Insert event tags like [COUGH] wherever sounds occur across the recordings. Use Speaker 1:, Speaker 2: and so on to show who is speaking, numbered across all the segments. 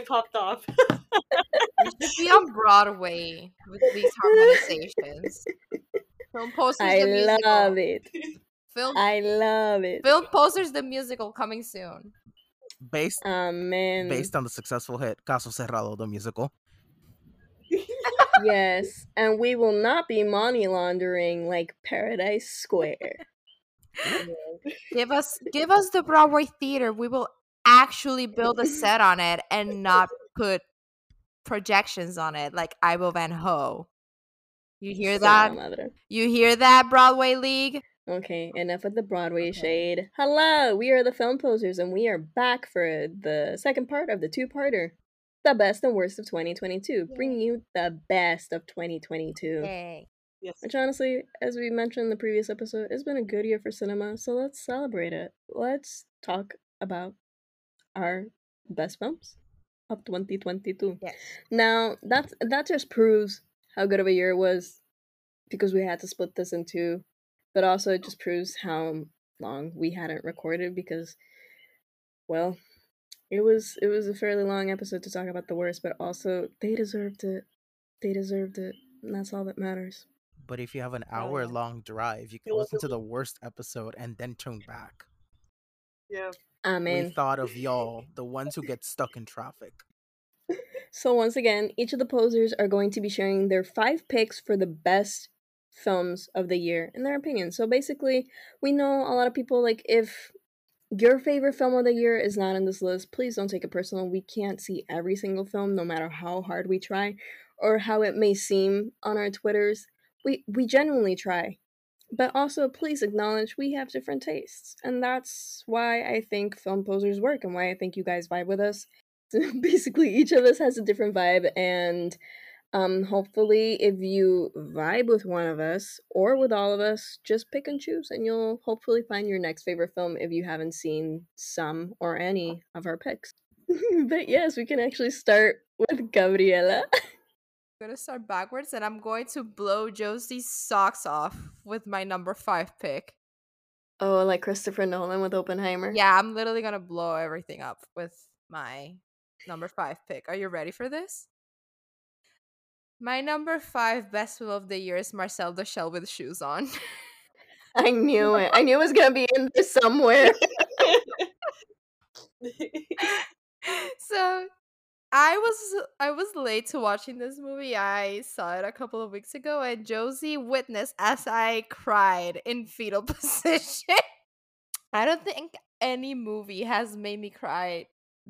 Speaker 1: I popped off.
Speaker 2: You should be on Broadway with these harmonizations. Film Posers.
Speaker 3: I
Speaker 2: the musical.
Speaker 3: love it.
Speaker 2: Film,
Speaker 3: I love it.
Speaker 2: film posers. The musical coming soon.
Speaker 4: Based
Speaker 3: Amen.
Speaker 4: based on the successful hit Caso Cerrado, the musical. [LAUGHS]
Speaker 3: yes, and we will not be money laundering like Paradise Square.
Speaker 2: Give us, give us the Broadway theater. We will actually build a [LAUGHS] set on it and not put projections on it like Ivo van Hove. You hear that?
Speaker 3: Sana.
Speaker 2: You hear that, Broadway League?
Speaker 3: Okay, enough of the Broadway
Speaker 1: Okay.
Speaker 3: shade. Hello, we are the Film Posers, and we are back for the second part of the two-parter, the best and worst of 2022, bringing you the best of 2022.
Speaker 2: Yay.
Speaker 1: Yes.
Speaker 3: Which honestly, as we mentioned in the previous episode, it's been a good year for cinema, so let's celebrate it. Let's talk about our best films of 2022.
Speaker 2: Yes.
Speaker 3: Now, that's that just proves how good of a year it was because we had to split this in two, but also it just proves how long we hadn't recorded because well, it was it was a fairly long episode to talk about the worst, but also they deserved it. They deserved it. And that's all that matters.
Speaker 4: But if you have an
Speaker 1: Oh,
Speaker 4: hour long drive, you can listen to the worst episode and then turn back.
Speaker 1: Yeah.
Speaker 4: We
Speaker 3: Amen.
Speaker 4: thought of y'all, the ones who get stuck in traffic.
Speaker 3: So once again, each of the posers are going to be sharing their five picks for the best films of the year in their opinion. So basically, we know a lot of people like if your favorite film of the year is not in this list, please don't take it personal. We can't see every single film no matter how hard we try or how it may seem on our Twitters. We we genuinely try. But also please acknowledge we have different tastes. And that's why I think film posers work and why I think you guys vibe with us [LAUGHS] basically each of us has a different vibe and um hopefully if you vibe with one of us or with all of us just pick and choose and you'll hopefully find your next favorite film if you haven't seen some or any of our picks [LAUGHS] but yes we can actually start with gabriela [LAUGHS]
Speaker 2: gonna start backwards and I'm going to blow Josie's socks off with my number five pick.
Speaker 3: oh like christopher nolan with oppenheimer
Speaker 2: Yeah, I'm literally gonna blow everything up with my number five pick. Are you ready for this? My number five best film of the year is Marcel Shell with shoes on.
Speaker 3: i knew it i knew it was gonna be in there somewhere [LAUGHS]
Speaker 2: so I was I was late to watching this movie. I saw it a couple of weeks ago and Josie witnessed as I cried in fetal [LAUGHS] position. I don't think any movie has made me cry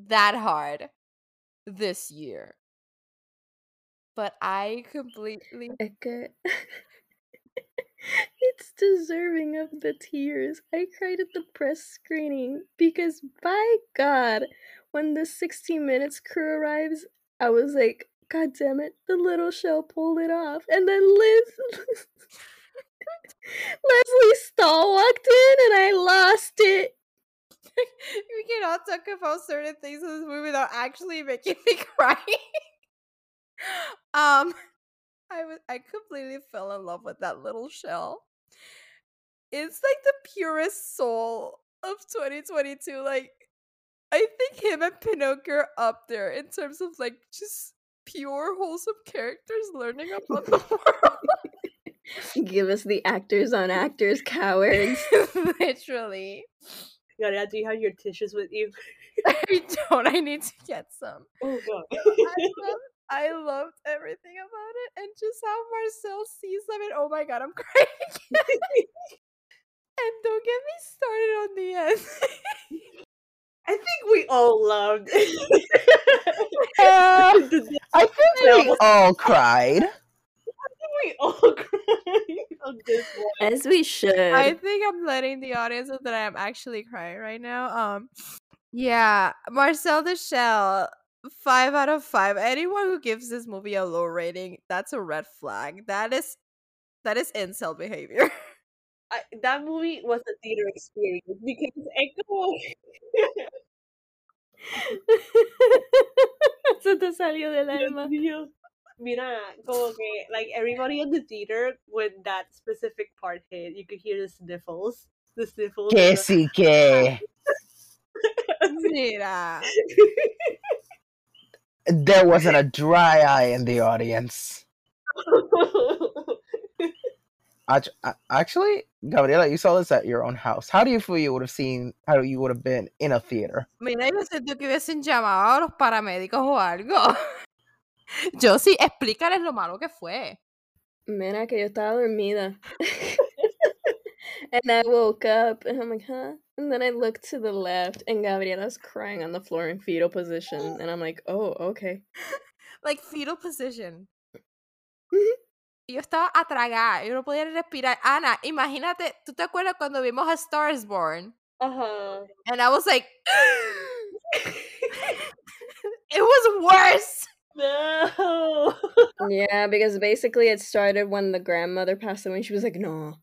Speaker 2: that hard this year. But I completely [LAUGHS]
Speaker 3: it's deserving of the tears. I cried at the press screening because, by God, when the 60 Minutes crew arrives, I was like, God damn it, the little shell pulled it off. And then Liz. [LAUGHS] Lesley Stahl walked in and I lost it. [LAUGHS]
Speaker 2: we cannot talk about certain things in this movie without actually making me [LAUGHS] cry. um, I was I completely fell in love with that little shell. It's like the purest soul of 2022. Like, I think him and Pinocchio are up there in terms of like just pure wholesome characters learning about the [LAUGHS] world.
Speaker 3: Give us the actors on actors, [LAUGHS] cowards.
Speaker 2: Literally.
Speaker 1: Gabriela, do you have your tissues with you? [LAUGHS]
Speaker 2: I don't. I need to get some.
Speaker 1: Oh god.
Speaker 2: I loved, I loved everything about it, and just how Marcel sees them, and oh my god, I'm crying. and don't get me started on the end.
Speaker 1: I think we all loved.
Speaker 5: Uh, [LAUGHS] I think we all cried.
Speaker 1: we all cried on this one.
Speaker 3: As we should.
Speaker 2: I think I'm letting the audience know that I am actually crying right now. Um, yeah, Marcel the Shell, five out of five. Anyone who gives this movie a low rating, that's a red flag. That is, that is incel behavior. [LAUGHS]
Speaker 1: I, that movie was a theater experience because Echo. [LAUGHS] [LAUGHS]
Speaker 3: Se te salió del
Speaker 1: Dios
Speaker 3: alma.
Speaker 1: mío. Mira, como que like everybody in the theater when that specific part hit, you could hear the sniffles. The sniffles.
Speaker 5: Que sí que. [LAUGHS]
Speaker 2: Mira.
Speaker 5: There wasn't a dry eye in the audience. [LAUGHS] Act- a- Actually, Gabriela, you saw this at your own house. How do you feel you would have seen? How you would have been in a theater?
Speaker 2: Mira, yo siento que hubiesen llamado a los paramédicos o algo. [LAUGHS] Yo sí, explícales lo malo que fue.
Speaker 3: Mira que yo estaba dormida. [LAUGHS] and I woke up and I'm like, huh? And then I looked to the left and Gabriela's crying on the floor in fetal position. And I'm like, oh, okay. [LAUGHS]
Speaker 2: Like fetal position. Mm-hmm.
Speaker 3: Ujú.
Speaker 2: Yo estaba atragada, yo no podía ni respirar. Ana, imagínate, ¿tú te acuerdas cuando vimos a Stars Born?
Speaker 1: uh-huh.
Speaker 2: And I was like, [GASPS] it was worse.
Speaker 1: No. [LAUGHS]
Speaker 3: Yeah, because basically it started when the grandmother passed away and she was like, no,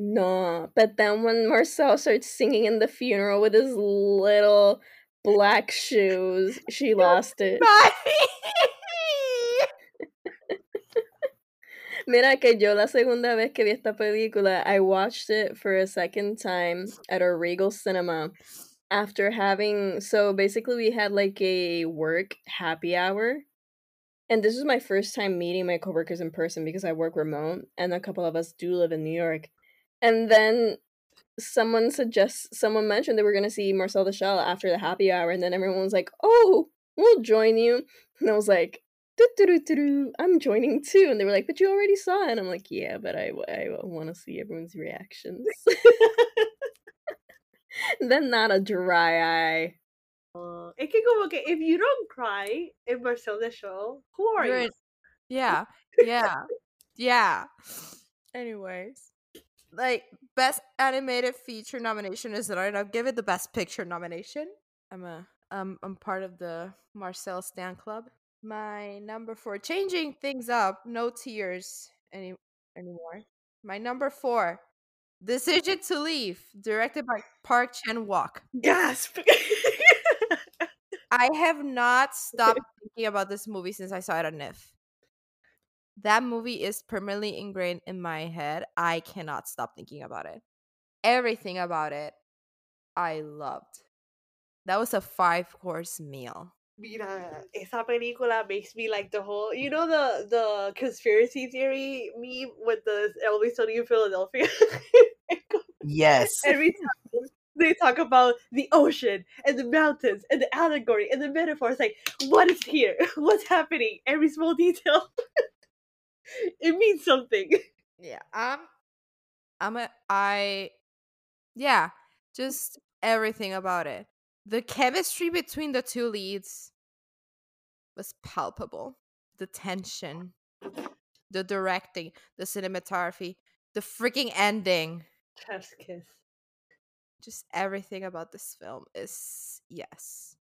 Speaker 3: no. But then when Marcel starts singing in the funeral with his little black shoes, she [LAUGHS] lost it. Mira que yo la segunda vez que vi esta película, I watched it for a second time at a Regal Cinema after having so basically we had like a work happy hour. And this was my first time meeting my coworkers in person because I work remote and a couple of us do live in New York. And then someone suggests someone mentioned they were gonna see Marcel the Shell after the happy hour and then everyone was like, Oh, we'll join you. And I was like, "Do-do-do-do-do, I'm joining too. And they were like, but you already saw it. And I'm like, yeah, but I, I want to see everyone's reactions. [LAUGHS] then not a dry eye.
Speaker 1: Uh, es que como que if you don't cry in Marcel show, who are
Speaker 2: You're
Speaker 1: you?
Speaker 2: in- yeah, yeah, yeah. Anyways, like best animated feature nomination is right. I'll give it the best picture nomination. I'm a um I'm part of the Marcel Stan Club. My number four, changing things up. No tears any anymore. My number four, Decision to Leave, directed by Park Chan Wook.
Speaker 1: Gasp!
Speaker 2: I have not stopped [LAUGHS] thinking about this movie since I saw it on NYFF. That movie is permanently ingrained in my head. I cannot stop thinking about it. Everything about it, I loved. That was a five course meal.
Speaker 1: Mira, esa película makes me like the whole. You know the the conspiracy theory meme with the Always Sunny in Philadelphia. [LAUGHS]
Speaker 5: Yes.
Speaker 1: Every time they talk about the ocean and the mountains and the allegory and the metaphors, like what is here? [LAUGHS] What's happening? Every small detail. [LAUGHS] it means something.
Speaker 2: Yeah, I'm I'm a I yeah, just everything about it. The chemistry between the two leads was palpable. The tension, the directing, the cinematography, the freaking ending.
Speaker 1: Chef's kiss.
Speaker 2: Just everything about this film is yes.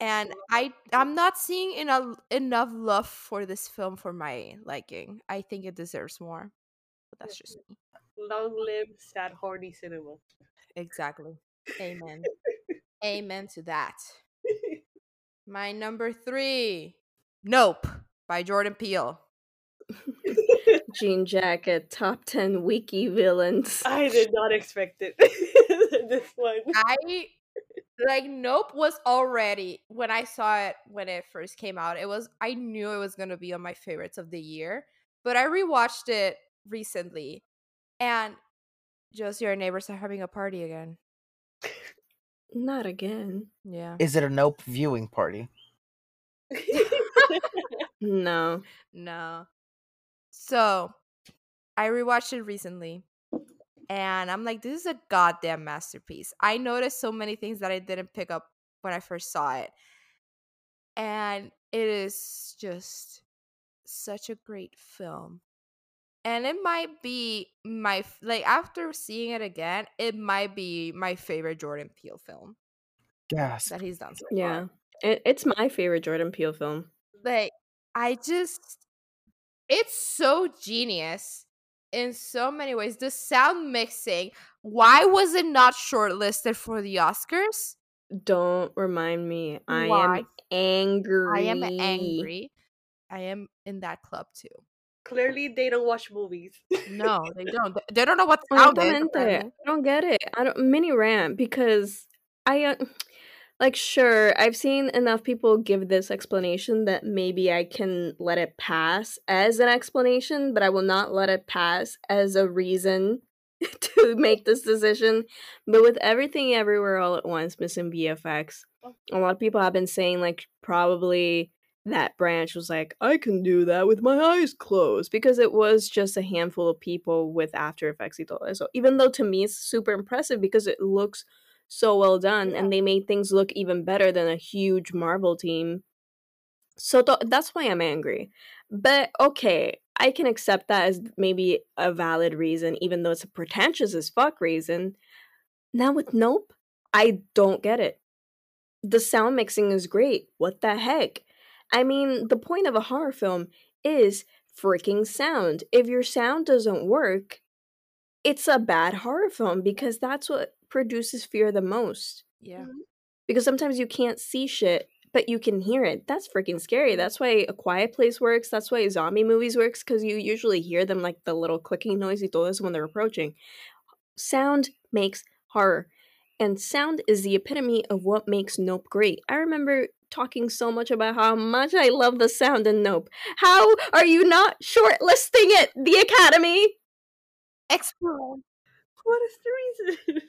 Speaker 2: And I I'm not seeing enough enough love for this film for my liking. I think it deserves more. But that's just [LAUGHS] me.
Speaker 1: Long live sad horny cinema.
Speaker 2: Exactly. Amen. [LAUGHS] Amen to that. [LAUGHS] My number three, Nope by Jordan Peele. [LAUGHS]
Speaker 3: Jean Jacket, top 10 wiki villains.
Speaker 1: I did not expect it. [LAUGHS] this one.
Speaker 2: I like Nope was already when I saw it when it first came out. It was I knew it was gonna be on my favorites of the year, but I rewatched it recently, and just your neighbors are having a party again.
Speaker 3: Not again.
Speaker 2: Yeah.
Speaker 5: Is it a nope viewing party? [LAUGHS]
Speaker 3: No.
Speaker 2: No. So, I rewatched it recently and I'm like, this is a goddamn masterpiece. I noticed so many things that I didn't pick up when I first saw it. And it is just such a great film. And it might be my like after seeing it again, it might be my favorite Jordan Peele film
Speaker 5: Gasp.
Speaker 2: that he's done so
Speaker 3: Yeah. It, it's my favorite Jordan Peele film.
Speaker 2: like I just it's so genius in so many ways. The sound mixing, why was it not shortlisted for the Oscars?
Speaker 3: Don't remind me. I
Speaker 2: Why?
Speaker 3: am angry.
Speaker 2: I am angry. I am in that club too.
Speaker 1: Clearly, they don't watch movies.
Speaker 2: No, they don't. They- They don't know what's
Speaker 3: Oh,
Speaker 2: sound is.
Speaker 3: Obviamente.
Speaker 2: apparently.
Speaker 3: I don't get it. I don't mini rant because I uh, Like, sure, I've seen enough people give this explanation that maybe I can let it pass as an explanation, but I will not let it pass as a reason [LAUGHS] to make this decision. But with everything everywhere all at once missing VFX, a lot of people have been saying, like, probably that branch was like, I can do that with my eyes closed because it was just a handful of people with After Effects y todo eso. Even though to me it's super impressive because it looks so well done
Speaker 1: Yeah.
Speaker 3: and they made things look even better than a huge Marvel team. So th- that's why I'm angry. But okay, I can accept that as maybe a valid reason, even though it's a pretentious as fuck reason. Now with Nope, I don't get it. The sound mixing is great. What the heck? I mean, the point of a horror film is freaking sound. If your sound doesn't work, it's a bad horror film because that's what produces fear the most.
Speaker 2: Yeah. Mm-hmm.
Speaker 3: Because sometimes you can't see shit, but you can hear it. That's freaking scary. That's why A Quiet Place works. That's why zombie movies works because you usually hear them like the little clicking noise y todo eso when they're approaching. Sound makes horror. And sound is the epitome of what makes Nope great. I remember talking so much about how much I love the sound in Nope. How are you not shortlisting it, the Academy?
Speaker 2: Explore.
Speaker 1: What is the reason?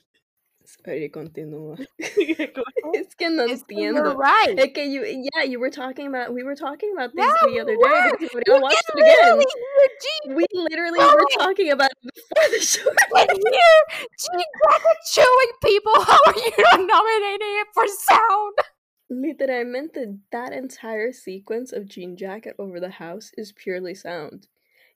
Speaker 3: Sorry, continúa. [LAUGHS]
Speaker 1: Go
Speaker 3: Es que no
Speaker 2: It's- You're
Speaker 3: entiendo.
Speaker 2: right.
Speaker 3: Es que you, yeah, you were talking about, we were talking about this
Speaker 2: Yeah,
Speaker 3: the other day
Speaker 2: were.
Speaker 3: we
Speaker 2: You
Speaker 3: watched
Speaker 2: can
Speaker 3: it again.
Speaker 2: literally
Speaker 3: We literally
Speaker 2: Oh
Speaker 3: were talking about it before the show.
Speaker 2: can hear Jean Jacket chewing people. [LAUGHS] How are you not nominating it for sound?
Speaker 3: Literalmente, that entire sequence of Jean Jacket over the house is purely sound.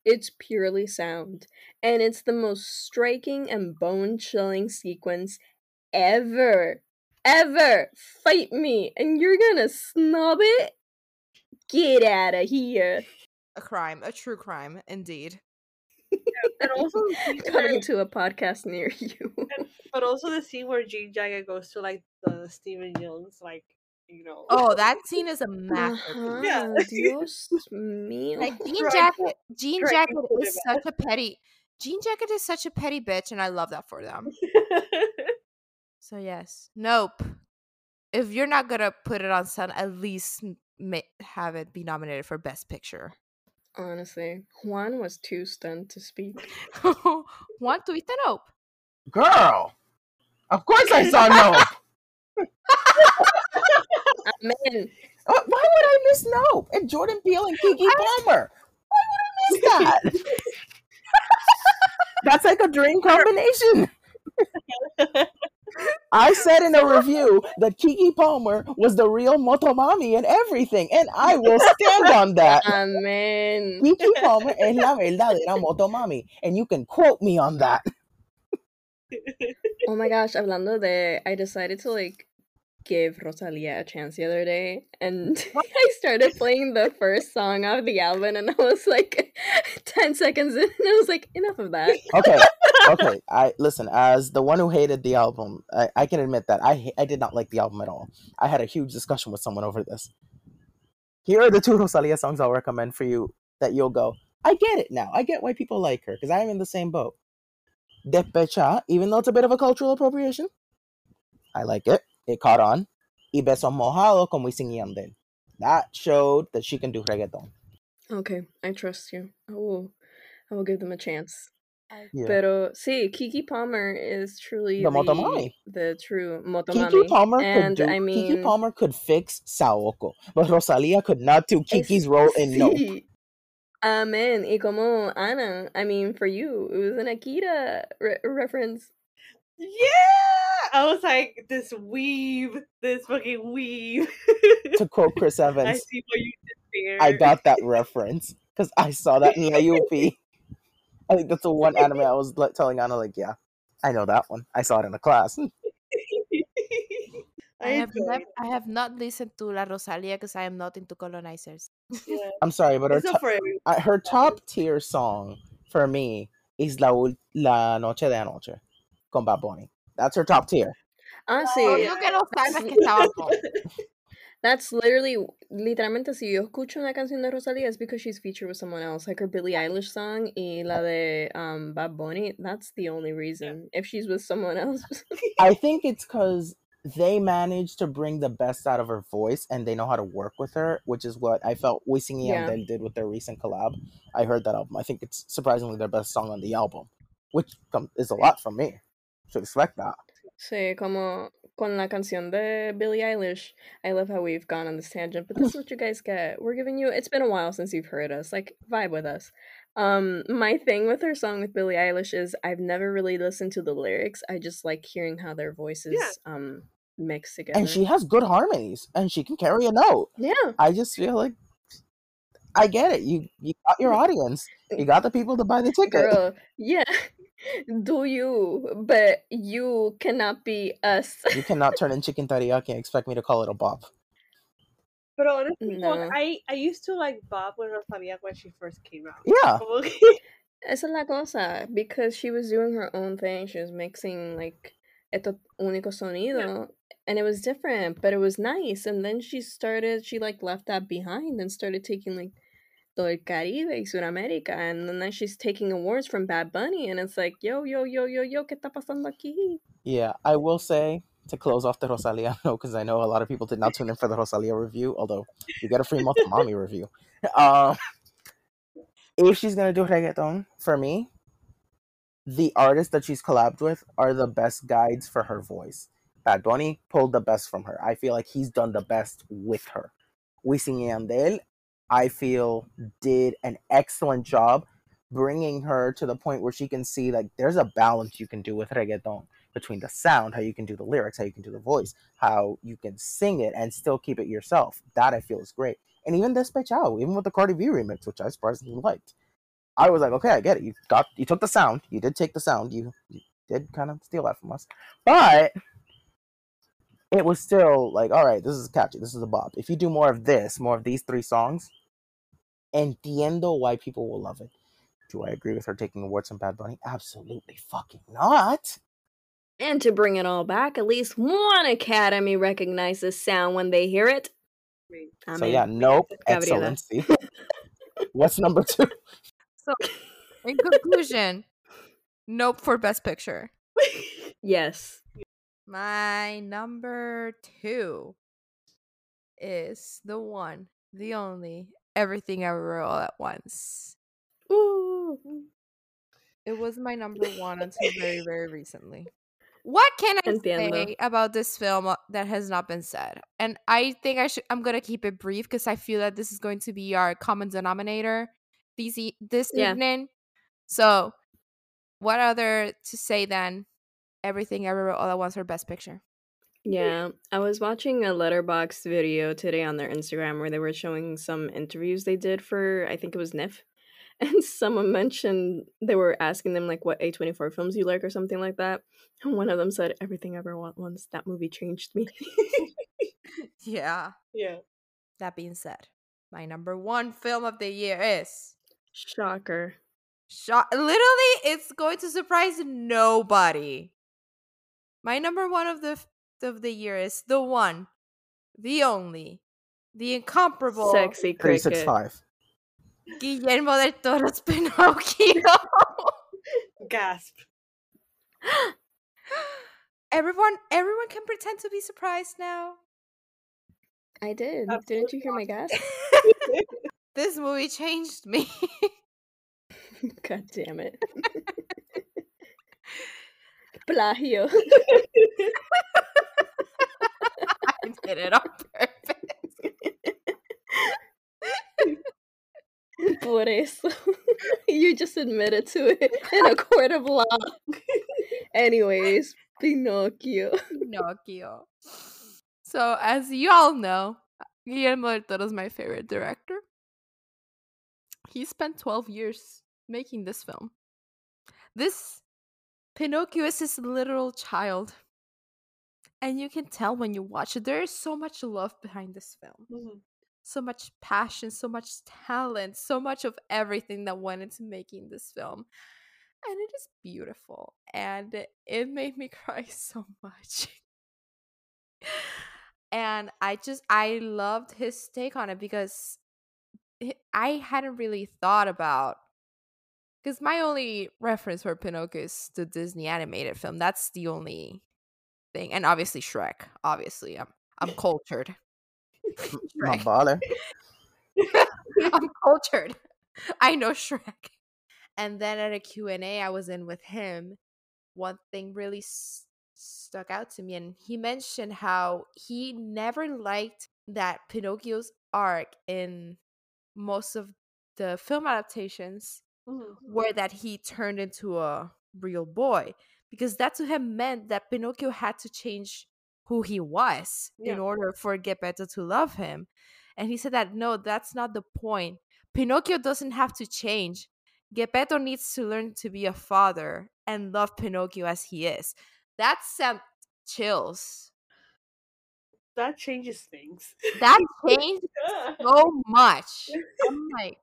Speaker 3: It's purely sound. And it's the most striking and bone chilling sequence ever. Ever. Fight me. And you're gonna snub it? Get out of here.
Speaker 2: A crime, a true crime, indeed.
Speaker 1: and also the scene [LAUGHS]
Speaker 3: Coming
Speaker 1: where,
Speaker 3: to a podcast near you.
Speaker 1: but also the scene where Jean Jacket goes to like the Steven Yeun's like you know
Speaker 2: Oh, that scene is a masterpiece.
Speaker 1: Uh-huh, yeah.
Speaker 3: Ajá, Dios mío.
Speaker 2: Like Jean
Speaker 1: Right.
Speaker 2: Jacket, Jean
Speaker 1: Right,
Speaker 2: Jacket
Speaker 1: included
Speaker 2: is such a petty. Jean Jacket is such a petty bitch, and I love that for them. [LAUGHS] So yes, nope. If you're not gonna put it on Sun, at least n- have it be nominated for Best Picture.
Speaker 3: Honestly, Juan was too stunned to speak. [LAUGHS]
Speaker 2: Juan, tuviste nope?
Speaker 5: Girl, of course I saw nope. [LAUGHS]
Speaker 3: Amen.
Speaker 5: Uh, Why would I miss Nope And Jordan Peele and Keke Palmer. Why would I miss that? [LAUGHS] That's like a dream combination. I [LAUGHS] said in a review that Keke Palmer was the real Motomami and everything, and I will stand on that.
Speaker 3: Amen.
Speaker 5: Keke Palmer es la verdadera Motomami, and you can quote me on that.
Speaker 3: Oh my gosh, hablando de, I decided to like give Rosalia a chance the other day, and [LAUGHS] I started playing the first song of the album, and I was like [LAUGHS] 10 seconds in, and I was like, enough of that.
Speaker 5: Okay, okay. I listen. As the one who hated the album, I, I can admit that I I did not like the album at all. I had a huge discussion with someone over this. Here are the two [LAUGHS] Rosalia songs I'll recommend for you that you'll go. I get it now. I get why people like her because I am in the same boat. Despechá, even though it's a bit of a cultural appropriation, I like it. It caught on. Y Beso Mojado con Wisin y Yandel. That showed that she can do reggaeton.
Speaker 3: Okay, I trust you. I will, I will give them a chance.
Speaker 5: Yeah.
Speaker 3: Pero sí, Keke Palmer is truly
Speaker 5: The
Speaker 3: the,
Speaker 5: Motomami.
Speaker 3: the true Keke
Speaker 5: Palmer
Speaker 3: and
Speaker 5: could do.
Speaker 3: I mean,
Speaker 5: Keke Palmer could fix Saoko, but Rosalia could not do Keke's role in [LAUGHS] No.
Speaker 3: sí. Amen. Y como Ana, I mean, for you, it was an Akira re- reference.
Speaker 1: yeah, I was like this weave, this fucking weave. [LAUGHS]
Speaker 5: To quote Chris Evans, I
Speaker 1: see what you did there.
Speaker 5: I got that reference because I saw that in [LAUGHS] La UP. I think that's the one anime I was like, telling Anna, like, yeah, I know that one. I saw it in the class. [LAUGHS]
Speaker 2: I have
Speaker 1: enjoyed
Speaker 2: nev- I have not listened to La Rosalia because I am not into colonizers.
Speaker 1: Yeah.
Speaker 5: I'm sorry, but her, to- uh, her top tier song for me is La, Ul- La Noche de Anoche con Bad Bunny. That's her top tier.
Speaker 3: Ah,
Speaker 2: Oh,
Speaker 3: sí.
Speaker 2: you que no sabes [LAUGHS] que está abajo.
Speaker 3: That's literally, literalmente, si yo escucho una canción de Rosalía, it's because she's featured with someone else. Like her Billie Eilish song y la de um, Bad Bunny, that's the only reason. If she's with someone else. [LAUGHS]
Speaker 5: I think it's because they managed to bring the best out of her voice and they know how to work with her, which is what I felt Wisin
Speaker 3: Yeah.
Speaker 5: Yandel did with their recent collab. I heard that album. I think it's surprisingly their best song on the album, which is a lot from me. Should expect that.
Speaker 3: Sí, como con la canción de Billie Eilish. I love how we've gone on this tangent, but this is [LAUGHS] what you guys get. We're giving you. It's been a while since you've heard us. Like vibe with us. Um, my thing with her song with Billie Eilish is I've never really listened to the lyrics. I just like hearing how their voices um mix together.
Speaker 5: And she has good harmonies and she can carry a note.
Speaker 3: yeah,
Speaker 5: I just feel like I get it. You you got your [LAUGHS] audience. You got the people to buy the ticket.
Speaker 3: girl. Yeah, do you? But you cannot be us. [LAUGHS]
Speaker 5: You cannot turn in chicken teriyaki and expect me to call it a bop.
Speaker 1: But honestly,
Speaker 3: No.
Speaker 1: like, I I used to like Bob with Rosalia when she first came out.
Speaker 5: Yeah. [LAUGHS]
Speaker 1: Como que-
Speaker 3: Esa es la cosa, because she was doing her own thing. She was mixing like esto único sonido, and it was different, but it was nice. And then she started, she like left that behind and started taking like todo el Caribe y Sudamérica, and then she's taking awards from Bad Bunny, and it's like, yo, yo, yo, yo, yo, ¿qué está pasando aquí?
Speaker 5: Yeah, I will say to close off the Rosalia because [LAUGHS] I know a lot of people did not tune in for the Rosalia review, although you get a free month mommy review. [LAUGHS] Um, if she's gonna do reggaeton, for me, the artists that she's collabed with are the best guides for her voice. Bad Bunny pulled the best from her. I feel like he's done the best with her. Wisin y Yandel, I feel, did an excellent job bringing her to the point where she can see like there's a balance you can do with reggaeton between the sound, how you can do the lyrics, how you can do the voice, how you can sing it and still keep it yourself. That I feel is great. And even Despechado, even with the Cardi B remix, which I surprisingly liked. I was like, okay, I get it. You got you took the sound. You did take the sound. You, you did kind of steal that from us. But it was still like, all right, this is catchy. This is a bop. If you do more of this, more of these three songs, entiendo why people will love it. Do I agree with her taking awards from Bad Bunny? Absolutely fucking not.
Speaker 3: And to bring it all back, at least one Academy recognizes sound when they hear it.
Speaker 1: Wait,
Speaker 3: I
Speaker 5: so
Speaker 3: mean,
Speaker 5: yeah, nope, excellency. [LAUGHS] What's number two?
Speaker 2: So, in conclusion, nope for Best Picture. [LAUGHS]
Speaker 3: yes.
Speaker 2: My number two is the one, the only, everything everywhere all at once.
Speaker 3: Ooh.
Speaker 2: It was my number one until very, very recently. What can I
Speaker 3: Entiendo.
Speaker 2: say about this film uh, that has not been said? And I think I should. I'm gonna keep it brief because I feel that this is going to be our common denominator these e- this
Speaker 3: Yeah.
Speaker 2: evening. So, what other to say than everything everywhere all at once for Best Picture?
Speaker 3: Yeah, I was watching a Letterboxd video today on their Instagram where they were showing some interviews they did for I think it was NYFF. [LAUGHS] And someone mentioned they were asking them like what A24 films you like or something like that. And one of them said everything ever want once that movie changed me. [LAUGHS]
Speaker 2: Yeah. [LAUGHS]
Speaker 1: yeah.
Speaker 2: That being said, my number one film of the year is
Speaker 3: Shocker.
Speaker 2: Shock Literally, it's going to surprise nobody. My number one of the of the year is the one, the only, the incomparable
Speaker 3: Sexy
Speaker 5: Three
Speaker 3: cricket.
Speaker 5: six five.
Speaker 2: Guillermo del Toro's [LAUGHS] Pinocchio.
Speaker 1: Gasp. [GASPS]
Speaker 2: everyone, everyone can pretend to be surprised now.
Speaker 3: I did.
Speaker 1: Absolutely
Speaker 3: Didn't you hear my gasp? [LAUGHS] [LAUGHS]
Speaker 2: This movie changed me.
Speaker 3: God damn it. Plagio. [LAUGHS]
Speaker 2: I did it on purpose.
Speaker 3: Por eso. [LAUGHS] you just admitted to it in a court of law. Anyways, Pinocchio.
Speaker 2: Pinocchio. So, as you all know, Guillermo del Toro is my favorite director. He spent 12 years making this film. This Pinocchio is his literal child. And you can tell when you watch it, there is so much love behind this film.
Speaker 1: Mhm.
Speaker 2: So much passion, so much talent, so much of everything that went into making this film. And it is beautiful. And it made me [LAUGHS] cry so much. and I just I loved his take on it because I hadn't really thought about because my only reference for Pinocchio is the Disney animated film. That's the only thing, and obviously Shrek. Obviously, I'm I'm [LAUGHS] cultured. [LAUGHS] [LAUGHS]
Speaker 5: My
Speaker 2: Shrek.
Speaker 5: baller.
Speaker 2: I'm cultured. I know Shrek. And then at a Q&A I was in with him, one thing really s- stuck out to me and he mentioned how he never liked that Pinocchio's arc in most of the film adaptations
Speaker 1: Mhm.
Speaker 2: were that he turned into a real boy because that to him meant that Pinocchio had to change who he was in order for Geppetto to love him. And he said that no, that's not the point. Pinocchio doesn't have to change. Geppetto needs to learn to be a father and love Pinocchio as he is. That sent chills.
Speaker 1: That changes things.
Speaker 2: That [LAUGHS] changed so much. I'm like,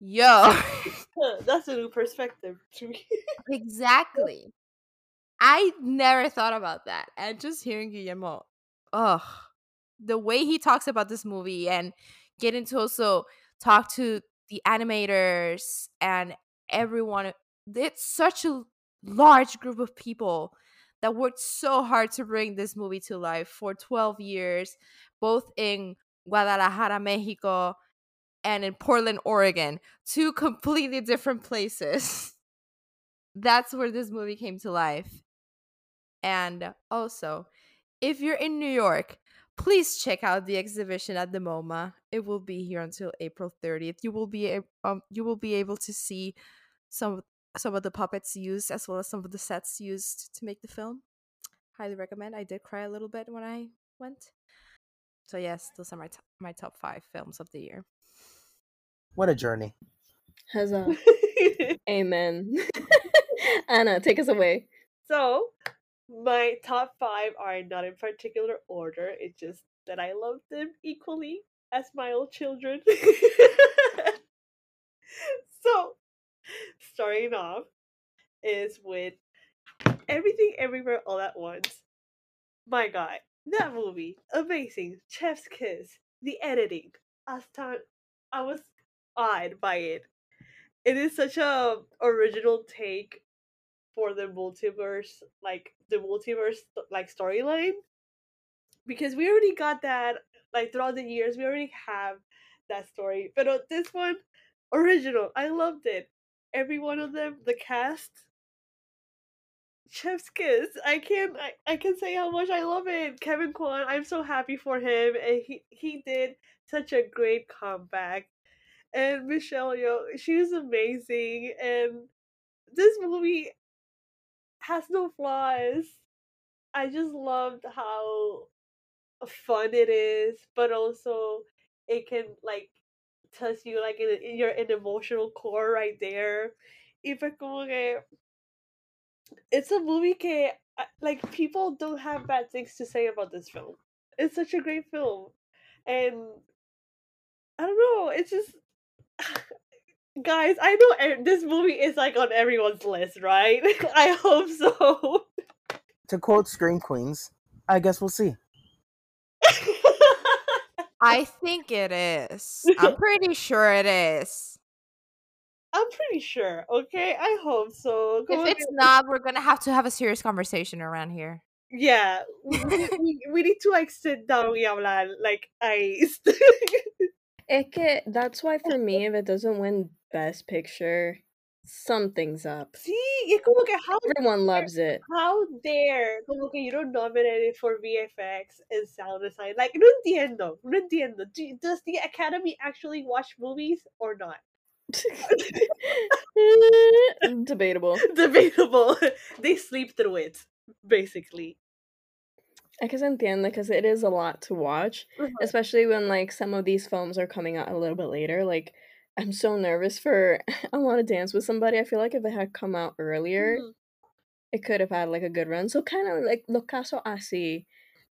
Speaker 2: yo. [LAUGHS] [LAUGHS]
Speaker 1: That's a new perspective to me. [LAUGHS]
Speaker 2: Exactly. I never thought about that. And just hearing Guillermo, ugh, the way he talks about this movie and getting to also talk to the animators and everyone, it's such a large group of people that worked so hard to bring this movie to life for 12 years, both in Guadalajara, Mexico, and in Portland, Oregon, two completely different places. [LAUGHS] That's where this movie came to life. And also, if you're in New York, please check out the exhibition at the MoMA. It will be here until April 30th. You will be um you will be able to see some some of the puppets used as well as some of the sets used to make the film. Highly recommend. I did cry a little bit when I went. So yes, those are my top, my top 5 films of the year.
Speaker 5: What a journey.
Speaker 3: Huzzah. [LAUGHS] Amen. [LAUGHS] Anna, take us away.
Speaker 1: so, my top five are not in particular order. It's just that I love them equally as my old children. [LAUGHS] so, starting off is with Everything Everywhere All at Once. My God, that movie, amazing. Chef's Kiss, the editing. I was, I was awed by it. It is such a original take for the multiverse, like the multiverse like storyline, because we already got that like throughout the years. We already have that story, but uh, this one, original. I loved it. Every one of them, the cast. Chef's kiss. I can't. I, I can say how much I love it. Ke Huy Quan. I'm so happy for him, and he he did such a great comeback. And Michelle Yeoh, she was amazing, and this movie has no flaws. I just loved how fun it is, but also it can like touch you like in, in your emotional core right there. Y pues como que it's a movie que uh, like people don't have bad things to say about this film. It's such a great film, and I don't know. It's just guys. I know this movie is like on everyone's list, right? [LAUGHS] I hope so.
Speaker 5: To quote Scream Queens, I guess we'll see. [LAUGHS]
Speaker 2: I think it is. I'm pretty sure it is.
Speaker 1: I'm pretty sure. Okay, I hope so.
Speaker 2: If it's
Speaker 1: que-
Speaker 2: not, we're gonna have to have a serious conversation around here.
Speaker 1: yeah, we, [LAUGHS] we- we, we need to like sit down y hablar like ice.
Speaker 3: Es que that's why for me, [LAUGHS] if it doesn't win Best Picture, something's up.
Speaker 1: sí, es como que how
Speaker 3: Everyone loves it.
Speaker 1: How dare, como que you don't nominate it for VFX and sound design? Like, no entiendo, no entiendo. Do, does the Academy actually watch movies or not? [LAUGHS]
Speaker 3: Debatable. [LAUGHS]
Speaker 1: Debatable. they sleep through it, basically.
Speaker 3: I guess entiendo because it is a lot to watch,
Speaker 1: Uh-huh.
Speaker 3: especially when like some of these films are coming out a little bit later. Like, I'm so nervous for [LAUGHS] I Want to Dance with Somebody. I feel like if it had come out earlier,
Speaker 1: Mhm.
Speaker 3: it could have had like a good run. So kind of like Lo Caso Así.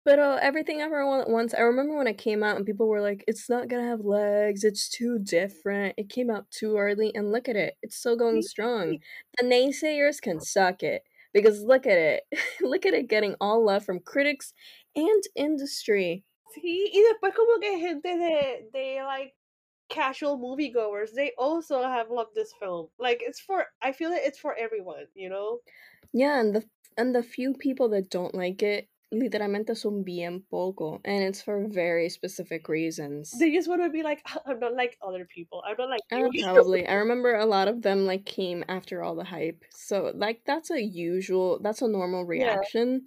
Speaker 3: But uh, everything ever at once. I remember when it came out and people were like, "It's not gonna have legs. It's too different. It came out too early." And look at it. It's still going strong. [LAUGHS] The naysayers can suck it because look at it. [LAUGHS] look at it getting all love from critics and industry.
Speaker 1: Sí, y después como que gente de, de like casual moviegoers, they also have loved this film. Like it's for, I feel that it's for everyone, you know.
Speaker 3: Yeah, and the and the few people that don't like it, literalmente son bien poco, and it's for very specific reasons.
Speaker 1: They just want to be like, [LAUGHS] I'm not like other people. I'm not like
Speaker 3: ah,
Speaker 1: you.
Speaker 3: probably. I [LAUGHS] remember a lot of them like came after all the hype. So like that's a usual that's a normal reaction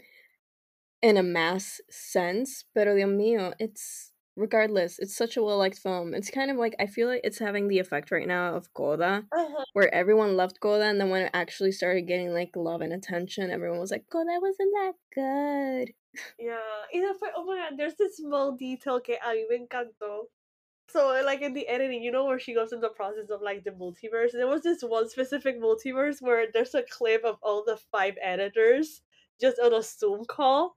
Speaker 3: in a mass sense. Pero Dios mío, it's regardless, it's such a well liked film. It's kind of like I feel like it's having the effect right now of Coda,
Speaker 1: Uh-huh.
Speaker 3: where everyone loved Coda and then when it actually started getting like love and attention, everyone was like, Coda wasn't that good.
Speaker 1: Yeah, y después, oh my god, there's this small detail que a mí me encantó. So, like in the editing, you know, where she goes in the process of like the multiverse. There was this one specific multiverse where there's a clip of all the five editors just on a Zoom call,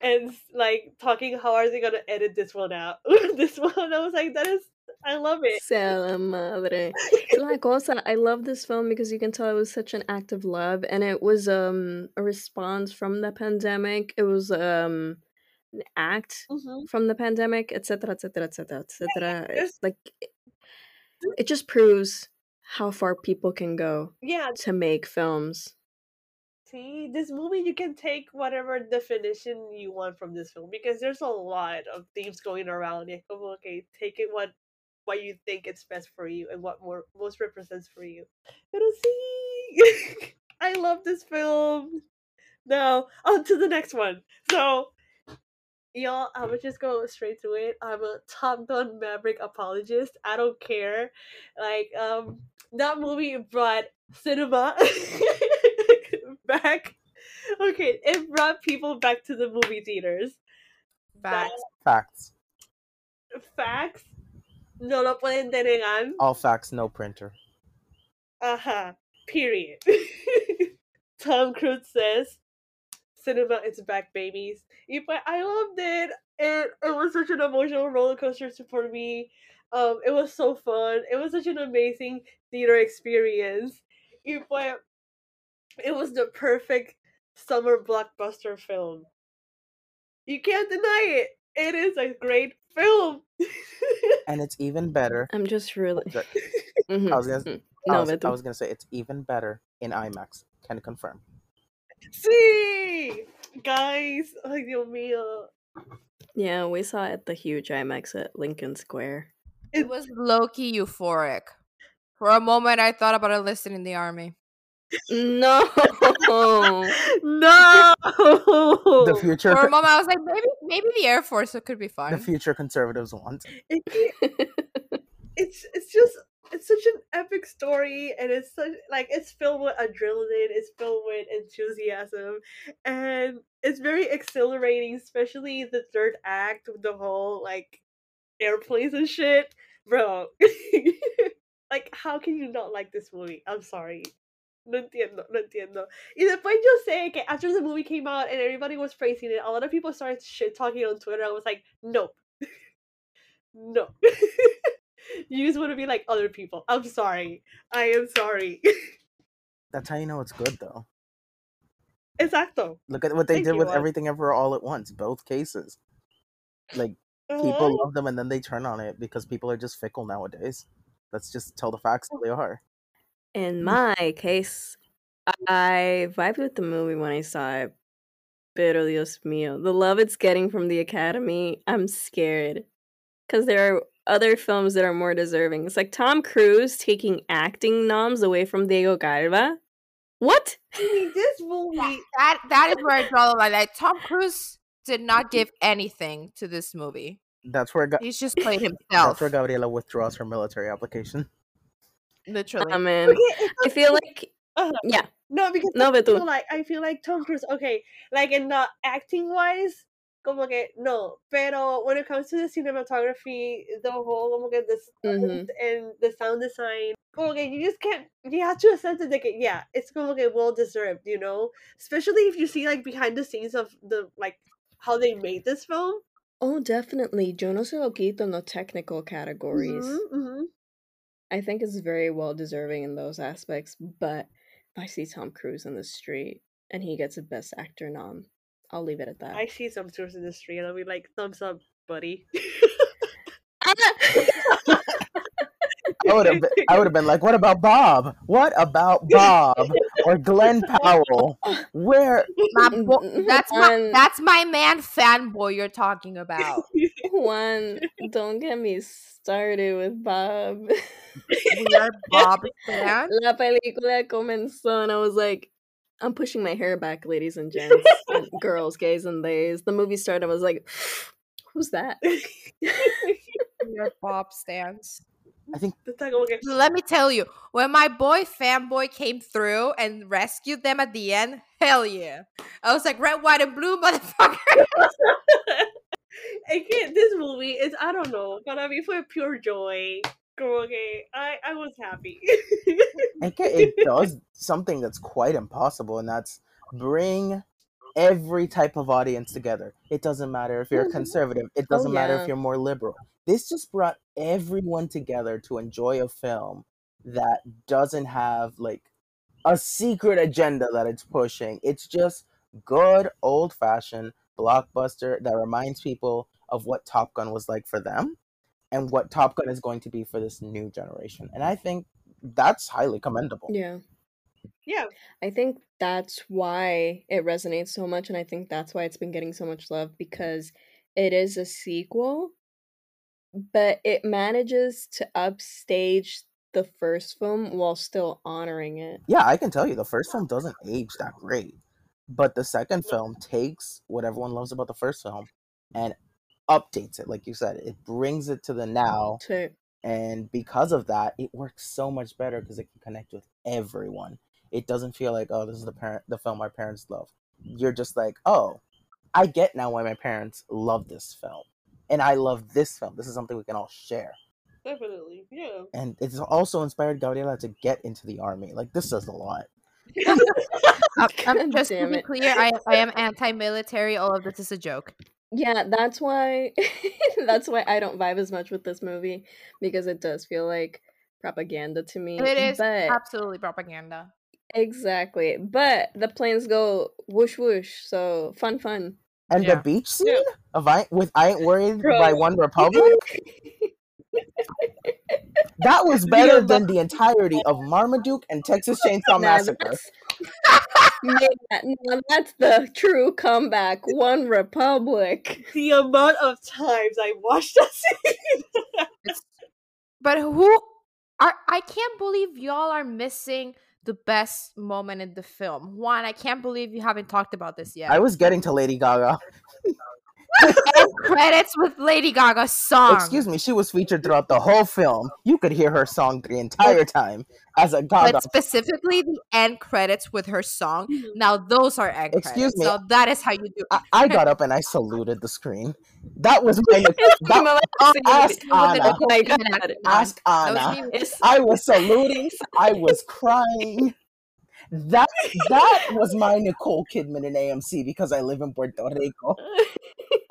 Speaker 1: and like talking how are they gonna edit this one out. [LAUGHS] this one, I was like, that is, I love it.
Speaker 3: Sea la madre. [LAUGHS] La cosa. I love this film because you can tell it was such an act of love, and it was um a response from the pandemic. It was um an act
Speaker 1: hmm
Speaker 3: from the pandemic, etc., etc., etc., etc. like it, it just proves how far people can go
Speaker 1: Yeah,
Speaker 3: to make films.
Speaker 1: See, this movie you can take whatever definition you want from this film because there's a lot of themes going around. Okay, take it what what you think is best for you and what more most represents for you. Pero see, [LAUGHS] I love this film. Now on to the next one. So, y'all, I would just go straight to it. I'm a Top Gun Maverick apologist. I don't care. Like, um, that movie brought cinema [LAUGHS] back. [LAUGHS] Okay, it brought people back to the movie theaters.
Speaker 2: Facts.
Speaker 5: Facts.
Speaker 1: Facts. No lo pueden denegar.
Speaker 5: All facts, no printer.
Speaker 1: Ajá. Period. [LAUGHS] Tom Cruise says, "Cinema is back, babies." Y pues, I loved it. It it was such an emotional roller coaster for me. Um, it was so fun. It was such an amazing theater experience. Y pues, it was the perfect summer blockbuster film. You can't deny it. It is a great film.
Speaker 5: And it's even better.
Speaker 3: I'm just really.
Speaker 5: Sorry. [LAUGHS]
Speaker 3: Mhm,
Speaker 5: I was gonna,
Speaker 3: mhm.
Speaker 5: I
Speaker 3: No,
Speaker 5: was,
Speaker 3: Beto.
Speaker 5: I was gonna say it's even better in IMAX. Can confirm.
Speaker 1: See, guys. Ay, Dios mío.
Speaker 3: Yeah, we saw it at the huge IMAX at Lincoln Square.
Speaker 2: It was low key euphoric. For a moment, I thought about enlisting in the army.
Speaker 3: No. [LAUGHS]
Speaker 1: No. [LAUGHS]
Speaker 5: The future,
Speaker 2: For a moment, I was like, maybe, maybe the Air Force could be fun.
Speaker 5: the future conservatives want.
Speaker 1: It- it's it's just it's such an epic story, and it's such like it's filled with adrenaline. It's filled with enthusiasm, and it's very exhilarating, especially the third act with the whole like airplanes and shit, bro. [LAUGHS] like, how can you not like this movie? I'm sorry. No entiendo, no entiendo. Y después yo sé que after the movie came out and everybody was praising it, a lot of people started shit talking on Twitter. I was like, nope. [LAUGHS] no. [LAUGHS] you just want to be like other people. I'm sorry. I am sorry.
Speaker 5: That's how you know it's good, though.
Speaker 1: Exacto.
Speaker 5: Look at what they
Speaker 1: Thank
Speaker 5: did with everything ever all at once. Both cases. Like
Speaker 1: Uh-huh.
Speaker 5: people love them and then they turn on it because people are just fickle nowadays. Let's just tell the facts how they are.
Speaker 3: In mm. my case, I vibed with the movie when I saw it. Pero Dios mío, the love it's getting from the Academy, I'm scared. Because there are other films that are more deserving. It's like Tom Cruise taking acting noms away from Diego Calva. What?
Speaker 1: I mean, this [LAUGHS] movie.
Speaker 2: that that is where I draw the line. Like Tom Cruise did not give anything to this movie.
Speaker 5: That's where Ga-
Speaker 2: He's just [COUGHS] played
Speaker 5: that's
Speaker 2: himself.
Speaker 5: where Gabriela withdraws her military application.
Speaker 2: Literally.
Speaker 3: Man.
Speaker 1: Okay,
Speaker 3: I feel like
Speaker 1: Uh-huh.
Speaker 3: yeah.
Speaker 1: No, because
Speaker 3: No,
Speaker 1: I feel like I feel like Tom Cruise. Okay, like in the acting wise, como que no. Pero when it comes to the cinematography, the whole como que the
Speaker 3: Mhm.
Speaker 1: and the sound design, como que you just can't. You have to accept it. Like yeah, it's como que well deserved. You know, especially if you see like behind the scenes of the like how they made this film.
Speaker 3: Oh, definitely. Yo no se lo quito in the technical categories.
Speaker 1: Mhm, mhm.
Speaker 3: I think is very well deserving in those aspects, but if I see Tom Cruise in the street and he gets a Best Actor nom, I'll leave it at that.
Speaker 1: I see some tours in the street and I'll be like, thumbs up, buddy.
Speaker 5: I I would have been, I would have been like, what about Bob? What about Bob or Glen Powell? Where [LAUGHS]
Speaker 2: My bo- mm-hmm. that's my that's my man fanboy you're talking about.
Speaker 3: Juan, don't get me started with Bob.
Speaker 2: We are Bob [LAUGHS] fans.
Speaker 3: La película comenzó and I was like, I'm pushing my hair back, ladies and [LAUGHS] gents, and girls, gays, and theys. The movie started. I was like, [SIGHS] who's that? [LAUGHS]
Speaker 2: We are Bob stands.
Speaker 5: I think
Speaker 1: Está como que-
Speaker 2: Let me tell you, when my boy fanboy came through and rescued them at the end, hell yeah. I was like, red, white, and blue, motherfucker.
Speaker 1: I can't. This movie is I don't know, para mí fue pure joy. Como que I I was happy.
Speaker 5: I think [LAUGHS] it does something that's quite impossible, and that's bring every type of audience together. It doesn't matter if you're
Speaker 3: Mhm.
Speaker 5: conservative. It
Speaker 3: Oh,
Speaker 5: doesn't matter
Speaker 3: yeah.
Speaker 5: if you're more liberal. This just brought everyone together to enjoy a film that doesn't have like a secret agenda that it's pushing. It's just good old fashioned blockbuster that reminds people of what Top Gun was like for them and what Top Gun is going to be for this new generation. And I think that's highly commendable.
Speaker 3: Yeah.
Speaker 1: yeah,
Speaker 3: I think that's why it resonates so much, and I think that's why it's been getting so much love because it is a sequel, but it manages to upstage the first film while still honoring it.
Speaker 5: Yeah, I can tell you the first film doesn't age that great. But the second film takes what everyone loves about the first film and updates it. Like you said, it brings it to the now.
Speaker 3: To
Speaker 5: And because of that, it works so much better because it can connect with everyone. It doesn't feel like, oh, this is the parent the film my parents love. You're just like, oh, I get now why my parents love this film. And I love this film. This is something we can all share.
Speaker 1: definitely. Yeah.
Speaker 5: And it's also inspired Gabriela to get into the army. Like this does a lot. [LAUGHS]
Speaker 2: Um,
Speaker 3: God
Speaker 2: just to be clear, I, I am anti-military. All of this is a joke.
Speaker 3: yeah, that's why [LAUGHS] that's why I don't vibe as much with this movie because it does feel like propaganda to me.
Speaker 2: It is
Speaker 3: but
Speaker 2: absolutely propaganda.
Speaker 3: exactly. But the planes go whoosh whoosh, so fun fun.
Speaker 5: And
Speaker 2: Yeah.
Speaker 5: the beach scene
Speaker 1: Yeah.
Speaker 5: of I with I ain't worried
Speaker 1: Bro.
Speaker 5: by OneRepublic. [LAUGHS] That was [LAUGHS] better than the entirety of Marmaduke and Texas Chainsaw Massacre. [LAUGHS]
Speaker 3: that's- Yeah, now that's the true comeback. OneRepublic.
Speaker 1: The amount of times I watched that scene. [LAUGHS]
Speaker 2: But who are I can't believe y'all are missing the best moment in the film. One, I can't believe you haven't talked about this yet.
Speaker 5: I was getting to Lady Gaga.
Speaker 2: End credits with Lady Gaga's song.
Speaker 5: Excuse me, she was featured throughout the whole film. You could hear her song the entire time as a Gaga.
Speaker 2: But specifically the end credits with her song. Now those are end
Speaker 5: Excuse
Speaker 2: credits.
Speaker 5: me.
Speaker 2: So that is how you do
Speaker 5: I, I got up and I saluted the screen. That was my [LAUGHS] that,
Speaker 3: Oh,
Speaker 5: ask
Speaker 2: It was
Speaker 5: Anna.
Speaker 3: Oh my God.
Speaker 5: Ask Anna. I was saluting. I was crying. That that was my Nicole Kidman in AMC because I live in Puerto Rico. [LAUGHS]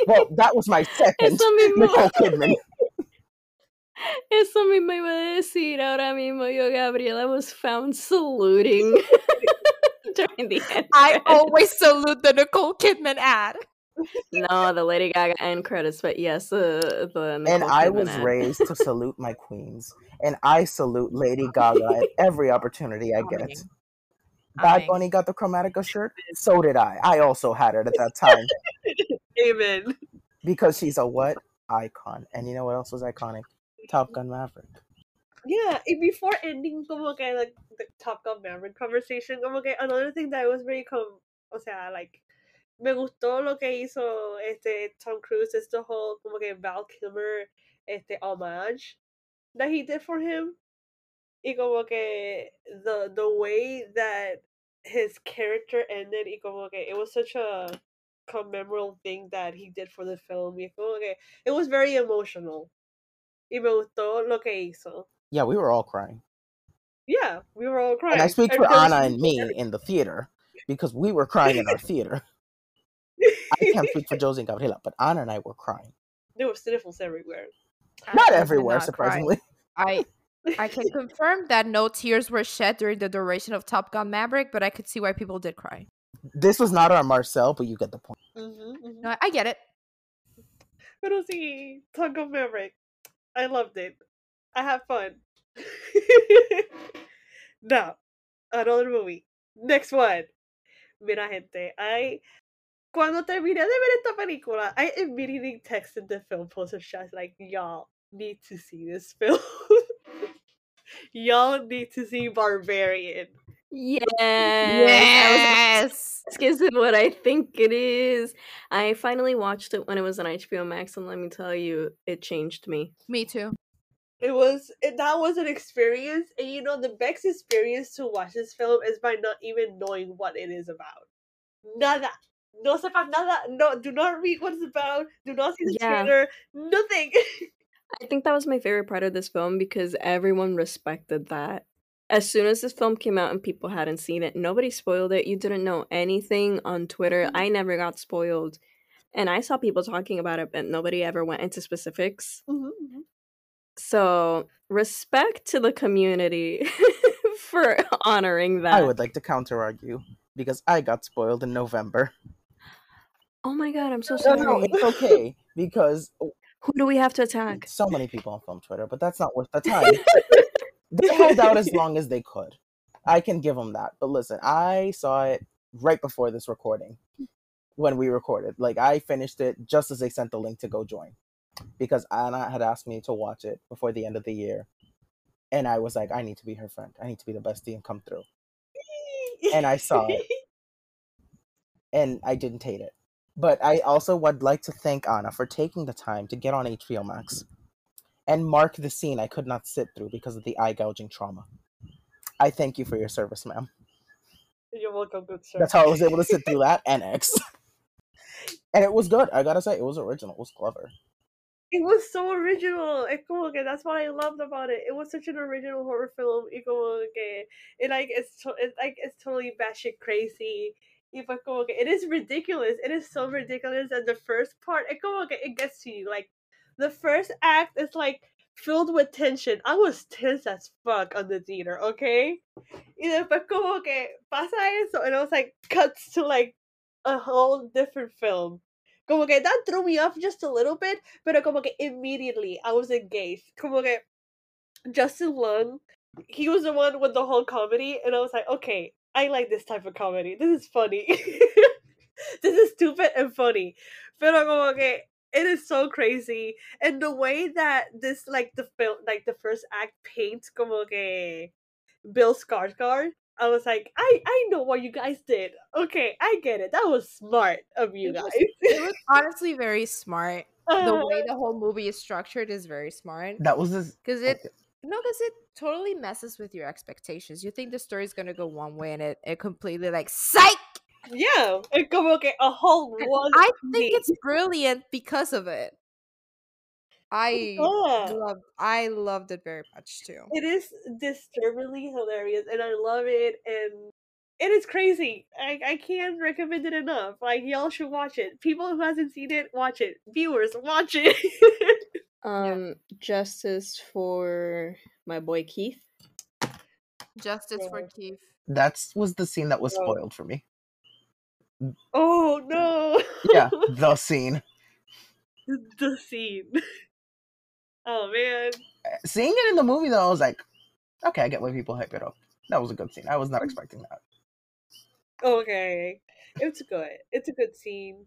Speaker 5: Well, that was my second
Speaker 3: Eso mismo,
Speaker 5: Nicole Kidman. [LAUGHS]
Speaker 3: eso mismo iba a decir ahora mismo. Yo, Gabriela, was found saluting [LAUGHS] during the end.
Speaker 2: I always salute the Nicole Kidman ad.
Speaker 3: no, the Lady Gaga end credits, but yes, uh, the
Speaker 5: And
Speaker 3: Nicole
Speaker 5: I
Speaker 3: Kidman
Speaker 5: was
Speaker 3: ad.
Speaker 5: raised to salute my queens, and I salute Lady Gaga at every opportunity I get. Bad. Bunny got the Chromatica shirt. So did I. I also had it at that time
Speaker 1: Amen.
Speaker 5: because she's a what icon. And you know what else was iconic? Top Gun Maverick.
Speaker 1: Yeah, before ending como que like the Top Gun Maverick conversation, como que another thing that was very com o sea, like me gustó lo que hizo este Tom Cruise, este whole como que Val Kilmer este homage that he did for him. Y como que the the way that his character ended y como que it was such a commemorable thing that he did for the film. Y como que it was very emotional. Y me gustó lo que hizo.
Speaker 5: Yeah, we were all crying.
Speaker 1: Yeah, we were all crying.
Speaker 5: And I speak for
Speaker 1: there
Speaker 5: Anna and me [LAUGHS] in the theater because we were crying in our theater. I can't speak for [LAUGHS] Josie and Gabriela, but Anna and I were crying.
Speaker 1: there were sniffles everywhere.
Speaker 5: Not
Speaker 2: did
Speaker 5: everywhere,
Speaker 2: not cry.
Speaker 5: surprisingly.
Speaker 2: I I can [LAUGHS] confirm that no tears were shed during the duration of Top Gun Maverick, but I could see why people did cry.
Speaker 5: This was not our Marcel, but you get the point.
Speaker 1: Mm-hmm,
Speaker 2: No, I get it.
Speaker 1: Pero sí, Top Gun Maverick. I loved it. I had fun. [LAUGHS] now, another movie. Next one. Mira, gente, I cuando terminé de ver esta película, I immediately texted the film poster shots like, y'all need to see this [LAUGHS] film. Y'all need to see Barbarian.
Speaker 3: Yes.
Speaker 2: Yes.
Speaker 3: This is what I think it is. I finally watched it when it was on HBO Max, and let me tell you, it changed me.
Speaker 2: Me too.
Speaker 1: It was it, that was an experience, and you know the best experience to watch this film is by not even knowing what it is about. Nada. No sepa nada. No, do not read what it's about. Do not see the
Speaker 3: Yeah.
Speaker 1: trailer. Nothing. [LAUGHS]
Speaker 3: I think that was my favorite part of this film because everyone respected that. As soon as this film came out and people hadn't seen it, nobody spoiled it. You didn't know anything on Twitter. Mm-hmm. I never got spoiled. And I saw people talking about it, but nobody ever went into specifics. Mm-hmm. So, respect to the community [LAUGHS] for honoring that.
Speaker 5: I would like to counter argue because I got spoiled in November.
Speaker 3: Oh my god, I'm so
Speaker 5: No,
Speaker 3: sorry.
Speaker 5: no, it's okay [LAUGHS] because oh,
Speaker 3: Who do we have to attack? [LAUGHS]
Speaker 5: so many people on film Twitter, but that's not worth the time. [LAUGHS] they held out as long as they could. I can give them that. But listen, I saw it right before this recording when we recorded. Like I finished it just as they sent the link to go join because Anna had asked me to watch it before the end of the year. And I was like, I need to be her friend. I need to be the bestie and come through. And I saw it. [LAUGHS] And I didn't hate it. But I also would like to thank Anna for taking the time to get on HBO Max and mark the scene I could not sit through because of the eye gouging trauma. I thank you for your service, ma'am.
Speaker 1: You're welcome, good sir.
Speaker 5: That's how I was able to sit through that and X. [LAUGHS] And it was good. I gotta say, it was original. It was clever.
Speaker 1: It was so original. Eh, como que that's what I loved about it. It was such an original horror film. Y como it like it's to, it's like it's totally batshit crazy. Y fue como que it is ridiculous. It is so ridiculous. And the first part, it como que it gets to you. Like the first act is like filled with tension. I was tense as fuck on the theater. Okay. Y después como que pasa eso, and I was like cuts to like a whole different film. Como que that threw me off just a little bit, pero como que immediately I was engaged. Como que Justin Long, he was the one with the whole comedy, and I was like, okay, I like this type of comedy. This is funny. [LAUGHS] this is stupid and funny. Pero como que it is so crazy, and the way that this like the film, like the first act paints como que Bill Skarsgård. I was like, I I know what you guys did. Okay, I get it. That was smart of you
Speaker 2: It was-
Speaker 1: guys.
Speaker 2: It was honestly very smart. The
Speaker 1: Uh,
Speaker 2: way the whole movie is structured is very smart.
Speaker 5: That was this.
Speaker 2: Because it no, because it totally messes with your expectations. You think the story's gonna go one way and it, it completely like psych.
Speaker 1: yeah, and como que a whole one.
Speaker 2: I think it's brilliant because of it. I
Speaker 1: Yeah.
Speaker 2: loved I loved it very much too.
Speaker 1: It is disturbingly hilarious, and I love it. And it is crazy. I I can't recommend it enough. Like y'all should watch it. People who hasn't seen it, watch it. Viewers, watch it. [LAUGHS]
Speaker 3: Um, justice for my boy Keith.
Speaker 2: Justice for Keith.
Speaker 5: That was the scene that was
Speaker 1: Bro.
Speaker 5: spoiled for me.
Speaker 1: oh no.
Speaker 5: Yeah, [LAUGHS] the scene.
Speaker 1: the scene. [LAUGHS] Oh man.
Speaker 5: Seeing it in the movie, though, I was like, okay, I get why people hype it up. That was a good scene. I was not expecting that.
Speaker 1: Okay. It's good. It's a good scene.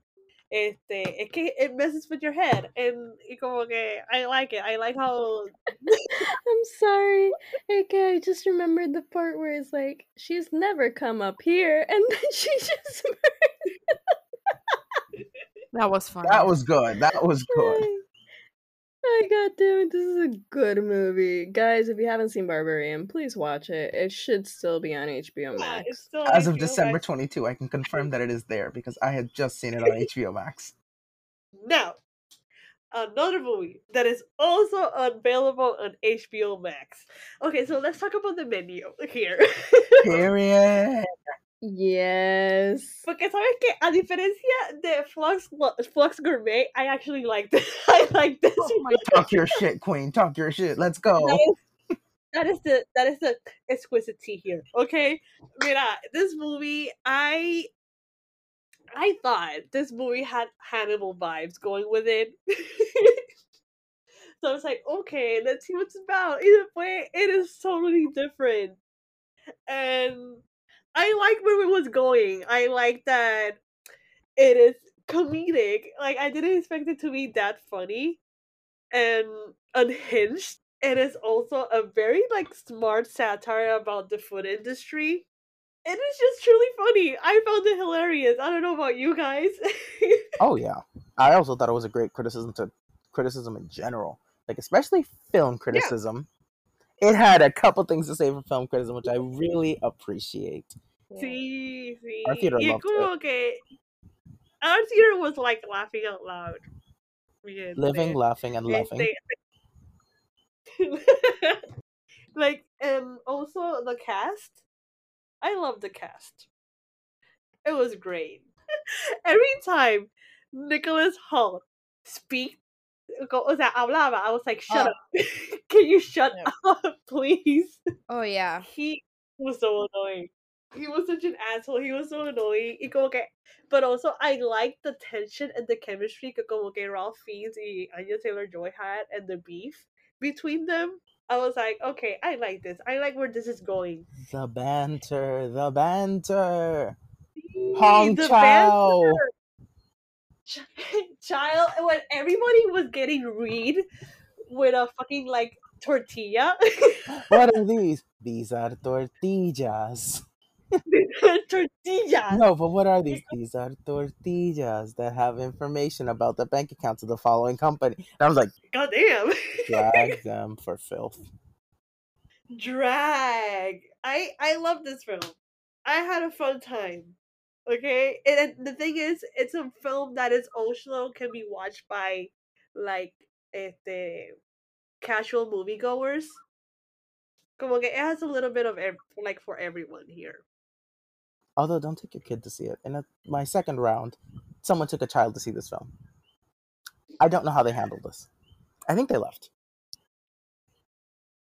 Speaker 1: Este, es que it messes with your head, and y como que I like it. I like how [LAUGHS]
Speaker 3: I'm sorry. Okay, I just remembered the part where it's like she's never come up here, and then [LAUGHS] she just [LAUGHS]
Speaker 2: That was fun.
Speaker 5: That was good. That was good.
Speaker 3: Oh god damn it, this is a good movie. Guys, if you haven't seen Barbarian, please watch it. It should still be on HBO Max.
Speaker 1: it's still
Speaker 5: As of December
Speaker 1: Max.
Speaker 5: 22, I can confirm that it is there because I had just seen it on [LAUGHS] HBO Max.
Speaker 1: Now, another movie that is also available on HBO Max. Okay, so let's talk about the menu here. [LAUGHS]
Speaker 5: Period.
Speaker 3: Yes.
Speaker 1: Porque sabes que a diferencia de Flux Flux Gourmet, I actually like this. [LAUGHS] I like this.
Speaker 2: Oh my [LAUGHS]
Speaker 5: Talk your shit, queen. Talk your shit. Let's go.
Speaker 1: That is, that is the that is the exquisite tea here. Okay, mira, this movie, I I thought this movie had Hannibal vibes going with it. [LAUGHS] So I was like, okay, let's see what's about. Either way, it is totally different. And I like where it was going. I like that it is comedic. Like I didn't expect it to be that funny and unhinged. It is also a very like smart satire about the food industry. It is just truly funny. I found it hilarious. I don't know about you guys. [LAUGHS]
Speaker 5: Oh yeah. I also thought it was a great criticism to criticism in general. Like especially film criticism. It had a couple things to say for film criticism, which I really appreciate.
Speaker 1: Sí, sí.
Speaker 5: Our theater
Speaker 1: y como que our theater was like laughing out loud.
Speaker 5: Living, laughing, and loving.
Speaker 1: este- [LAUGHS] like and also the cast. I love the cast. It was great. [LAUGHS] Every time Nicholas Hoult speak, o sea, hablaba, I was like, shut
Speaker 2: Oh.
Speaker 1: up. [LAUGHS] Can you shut up, please?
Speaker 2: Oh yeah.
Speaker 1: he was so annoying. He was such an asshole. He was so annoying. Y como que, but also I liked the tension and the chemistry que como que Ralph Fiennes y Anya Taylor Joy had and the beef between them. I was like, okay, I like this. I like where this is going.
Speaker 5: The banter, the banter. Hong
Speaker 1: the
Speaker 5: Chau.
Speaker 1: banter. Child, when everybody was getting read with a fucking like tortilla.
Speaker 5: What are [LAUGHS] these? These are tortillas. [LAUGHS]
Speaker 1: tortillas.
Speaker 5: No, but what are these? These are tortillas that have information about the bank accounts of the following company. And I was like,
Speaker 1: God damn.
Speaker 5: drag [LAUGHS] them for filth.
Speaker 1: drag. I I love this film. I had a fun time. Okay, and, the thing is, it's a film that is also can be watched by like este casual moviegoers. Como que it has a little bit of like for everyone here.
Speaker 5: Although, don't take your kid to see it. In a, my second round, someone took a child to see this film. I don't know how they handled this. I think they left.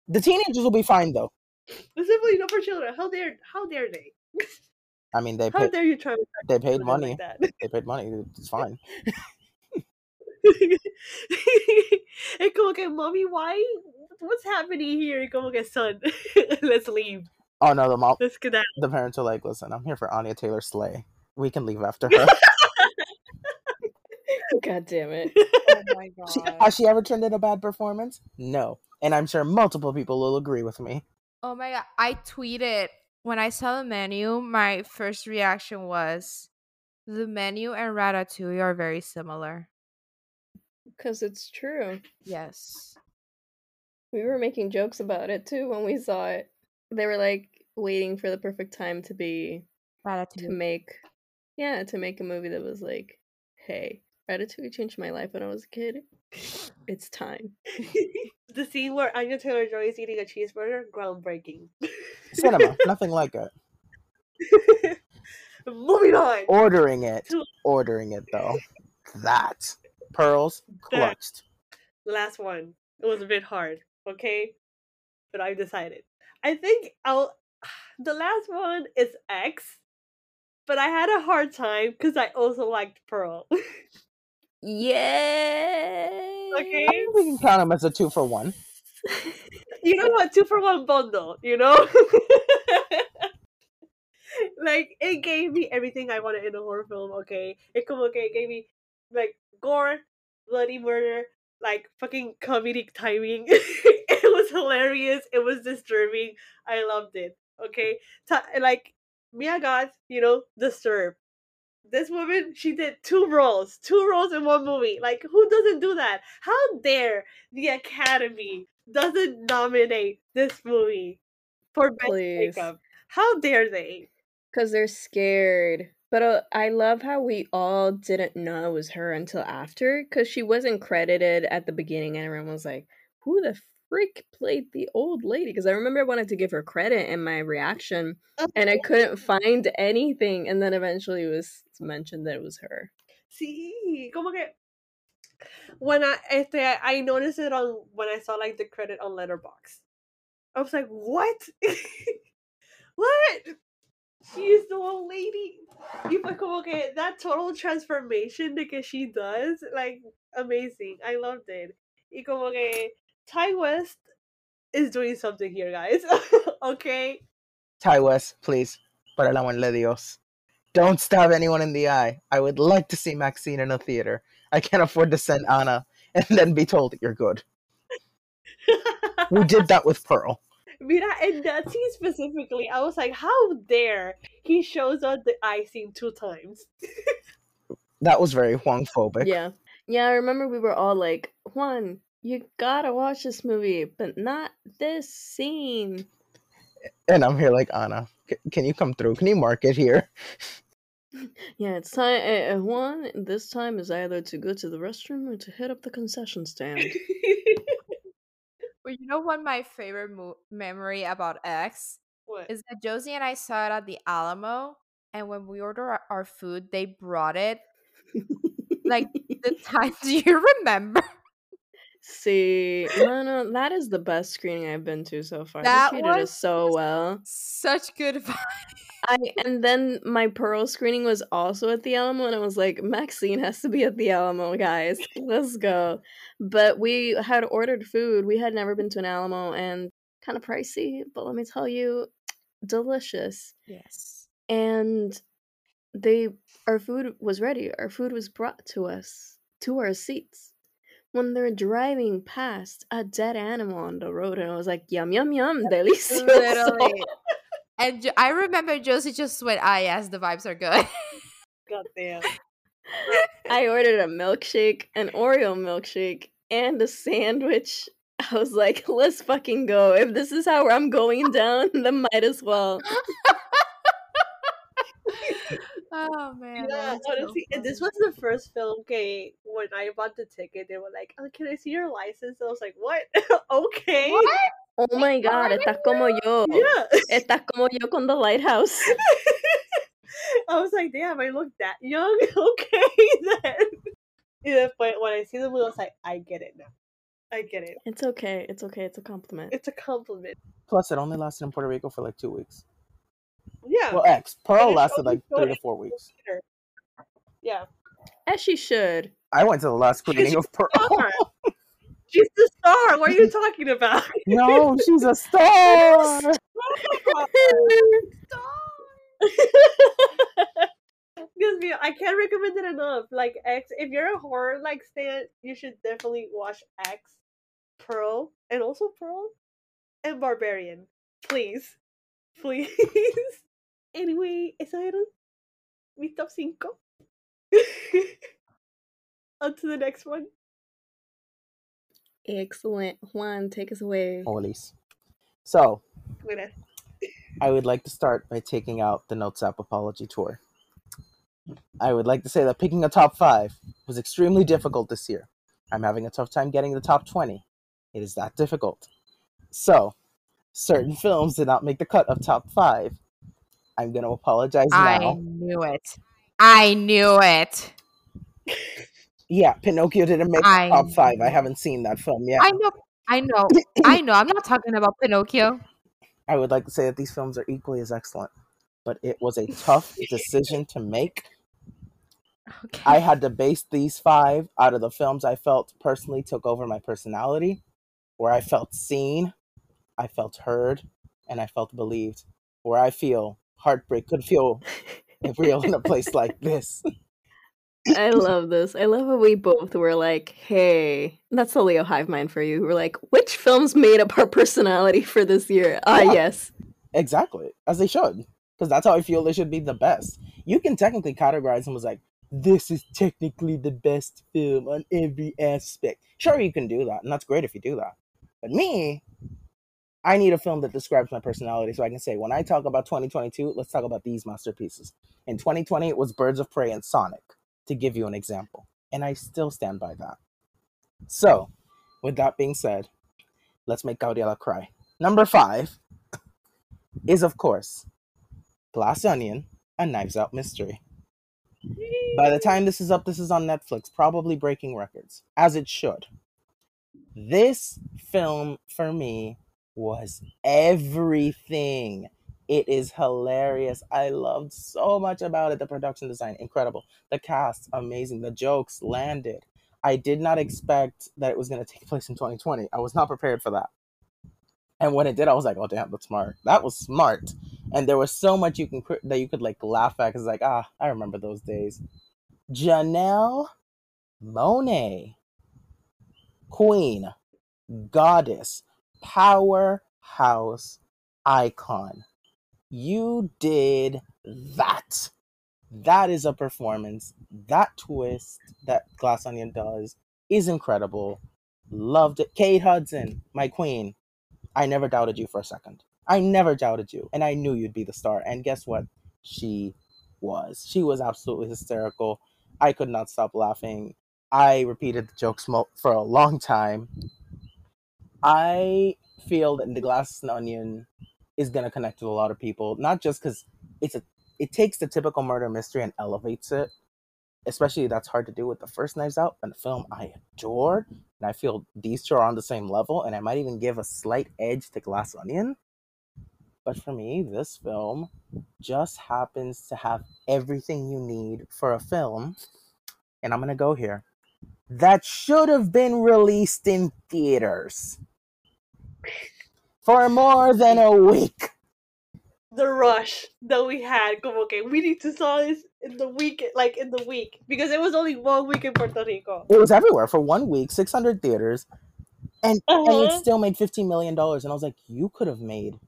Speaker 5: The teenagers will be fine though.
Speaker 1: Simply not for children. How dare how dare they? [LAUGHS]
Speaker 5: I mean, they
Speaker 1: How
Speaker 5: paid,
Speaker 1: dare you try
Speaker 5: they paid money.
Speaker 1: like?
Speaker 5: They paid money. It's fine.
Speaker 1: and como que, mommy, why? What's happening here? Y como que, son, [LAUGHS] let's leave.
Speaker 5: Oh no, the mom,
Speaker 1: Let's
Speaker 5: the parents are like, "Listen, I'm here for Anya Taylor Slay. We can leave after her." [LAUGHS] [LAUGHS]
Speaker 3: God damn it. [LAUGHS]
Speaker 2: Oh my
Speaker 5: She, has she ever turned in a bad performance? No, and I'm sure multiple people will agree with me.
Speaker 2: Oh my god. I tweeted when I saw the menu, my first reaction was the menu and Ratatouille are very similar.
Speaker 3: Because it's true.
Speaker 2: Yes.
Speaker 3: We were making jokes about it too when we saw it. They were like waiting for the perfect time to be to make yeah, to make a movie that was like, hey, Ratatouille changed my life when I was a kid. It's time. [LAUGHS]
Speaker 1: the scene where Anya Taylor Joy is eating a cheeseburger, groundbreaking.
Speaker 5: Cinema, [LAUGHS] nothing like it. [LAUGHS]
Speaker 1: Moving on.
Speaker 5: Ordering it, ordering it though. That pearls
Speaker 1: That- Last one. It was a bit hard, okay? But I decided. I think I'll. [SIGHS] The last one is X, but I had a hard time because I also liked Pearl. [LAUGHS]
Speaker 3: Yay!
Speaker 1: Okay.
Speaker 5: I think we can count them as a two for one. [LAUGHS]
Speaker 1: you know what? Two for one bundle, you know? [LAUGHS] like, it gave me everything I wanted in a horror film, okay? It, como okay. it gave me, like, gore, bloody murder, like, fucking comedic timing. Hilarious. It was disturbing. I loved it, okay? Ta- like, Mia Goth you know, Disturbed. This woman, she did two roles, two roles in one movie. Like, who doesn't do that? How dare the Academy doesn't nominate this movie for best
Speaker 3: Please.
Speaker 1: makeup? How dare they?
Speaker 3: Because they're scared. But uh, I love how we all didn't know it was her until after, because she wasn't credited at the beginning, and everyone was like, "Who the freak played the old lady?" Because I remember I wanted to give her credit in my reaction, oh, and I couldn't find anything, and then eventually it was mentioned that it was her.
Speaker 1: Sí, como que when I este, I noticed it on when I saw like the credit on Letterboxd. I was like, what? [LAUGHS] what? She is the old lady. You fue como que that total transformation que she does, like amazing. I loved it. Y como que Ti West is doing something here, guys. [LAUGHS] okay?
Speaker 5: Ti West, please, para el amor de Dios. Don't stab anyone in the eye. I would like to see Maxine in a theater. I can't afford to send Anna [LAUGHS] and then be told you're good. We did that with Pearl. [LAUGHS]
Speaker 1: Mira, in that scene specifically, I was like, how dare he shows up the eye scene two times?
Speaker 5: That was very Juan phobic.
Speaker 3: Yeah. Yeah, I remember we were all like, Juan, you gotta watch this movie, but not this scene.
Speaker 5: And I'm here like, Anna, c- can you come through? Can you mark it here? [LAUGHS]
Speaker 3: Yeah, it's time. Uh, Juan, this time is either to go to the restroom or to hit up the concession stand. [LAUGHS]
Speaker 2: Well, you know what my favorite mo- memory about X
Speaker 1: what?
Speaker 2: is that Josie and I saw it at the Alamo, and when we ordered our, our food, they brought it. Like the [LAUGHS] time, do you remember?
Speaker 3: See, no, no, that is the best screening I've been to so far.
Speaker 2: That
Speaker 3: they
Speaker 2: was
Speaker 3: so well.
Speaker 2: Such good vibes.
Speaker 3: I and then my Pearl screening was also at the Alamo, and I was like, Maxine has to be at the Alamo, guys. Let's go. But we had ordered food. We had never been to an Alamo, and kind of pricey. But let me tell you, delicious.
Speaker 2: Yes.
Speaker 3: And they, our food was ready. Our food was brought to us to our seats. When they're driving past a dead animal on the road, and I was like, yum yum yum, delicioso.
Speaker 2: Literally. [LAUGHS] And Jo- I remember Josie just went, ah, yes, the vibes are good.
Speaker 1: God damn. [LAUGHS]
Speaker 3: I ordered a milkshake, an Oreo milkshake, and a sandwich. I was like, let's fucking go. If this is how I'm going down, then might as well. [LAUGHS]
Speaker 2: oh, man.
Speaker 1: Yeah,
Speaker 2: was so
Speaker 1: honestly, and this was the first film. Okay, when I bought the ticket, they were like, "Oh, can I see your license?" I was like, "What? [LAUGHS] okay."
Speaker 2: What?
Speaker 3: Oh my [LAUGHS] god, estás como yo.
Speaker 1: Yeah.
Speaker 3: Estás como yo con the lighthouse. [LAUGHS]
Speaker 1: I was like, "Damn, I look that young." Okay, then. Yeah, but when I see the movie, I was like, "I get it now. I get it.
Speaker 3: It's okay. It's okay. It's a compliment.
Speaker 1: It's a compliment."
Speaker 5: Plus, it only lasted in Puerto Rico for like two weeks.
Speaker 1: Yeah.
Speaker 5: Well, X. Pearl lasted like three to four weeks.
Speaker 1: Later. Yeah.
Speaker 3: As she should.
Speaker 5: I went to the last screening of Pearl.
Speaker 1: Star. [LAUGHS] She's the star. What are you talking about?
Speaker 5: no, she's a [LAUGHS] star. Star.
Speaker 1: Because me, I can't recommend it enough. Like X, if you're a horror like stan, you should definitely watch X, Pearl, and also Pearl, and Barbarian. Please, please. [LAUGHS] anyway, eso era mi top cinco. [LAUGHS] On to the next one.
Speaker 3: Excellent. Juan, take us away.
Speaker 5: Olis. So, I would like to start by taking out the Notes app apology tour. I would like to say that picking a top five was extremely difficult this year. I'm having a tough time getting the top 20. It is that difficult. So, certain films did not make the cut of top five. I'm going to apologize
Speaker 2: I
Speaker 5: now.
Speaker 2: knew it. I knew it.
Speaker 5: Yeah, Pinocchio didn't make the
Speaker 2: I
Speaker 5: top five. I haven't seen that film yet.
Speaker 2: I know. I know. I know. I'm not talking about Pinocchio.
Speaker 5: I would like to say that these films are equally as excellent, but it was a tough decision to make.
Speaker 2: Okay.
Speaker 5: I had to base these five out of the films I felt personally took over my personality, where I felt seen, I felt heard, and I felt believed. Where I feel heartbreak could feel real in a place like [LAUGHS] this.
Speaker 3: I love this. I love how we both were like, hey, that's the Leo Hive Mind for you. We're like, which films made up our personality for this year? Ah,
Speaker 5: Yeah.
Speaker 3: yes.
Speaker 5: Exactly, as they should, because that's how I feel they should be the best. You can technically categorize them as like, this is technically the best film on every aspect. Sure, you can do that, and that's great if you do that. But me, I need a film that describes my personality so I can say, when I talk about 2022, let's talk about these masterpieces. In 2020, it was Birds of Prey and Sonic, to give you an example. And I still stand by that. So, with that being said, let's make Gabriela cry. Number five is, of course, Glass Onion, a Knives Out mystery. By the time this is up, this is on Netflix, probably breaking records, as it should. This film, for me, was everything. It is hilarious. I loved so much about it. The production design, incredible. The cast, amazing. The jokes landed. I did not expect that it was going to take [LAUGHS] place in 2020. I was not prepared for that. And when it did, I was like, "Oh damn, that's smart. That was smart." And there was so much you can that you could like laugh at because like, ah, I remember those days. Janelle Monáe, queen, goddess, powerhouse, icon. You did that. That is a performance. That twist that Glass Onion does is incredible. Loved it. Kate Hudson, my queen. I never doubted you for a second. I never doubted you, and I knew you'd be the star. And guess what? She was. She was absolutely hysterical. I could not stop laughing. I repeated the jokes for a long time. I feel that the glass and onion is going to connect with a lot of people, not just because it's a it takes the typical murder mystery and elevates it. Especially that's hard to do with the first Knives Out and film I adored, and I feel these two are on the same level, and I might even give a slight edge to Glass Onion. But for me, this film just happens to have everything you need for a film, and I'm gonna go here that should have been released in theaters for more than a week.
Speaker 1: The rush that we had, como okay, we need to saw this in the week, like in the week, because it was only one week in Puerto Rico.
Speaker 5: It was everywhere for one week, 600 theaters, and, and it
Speaker 1: Uh-huh.
Speaker 5: still made $15 million. And I was like, you could have made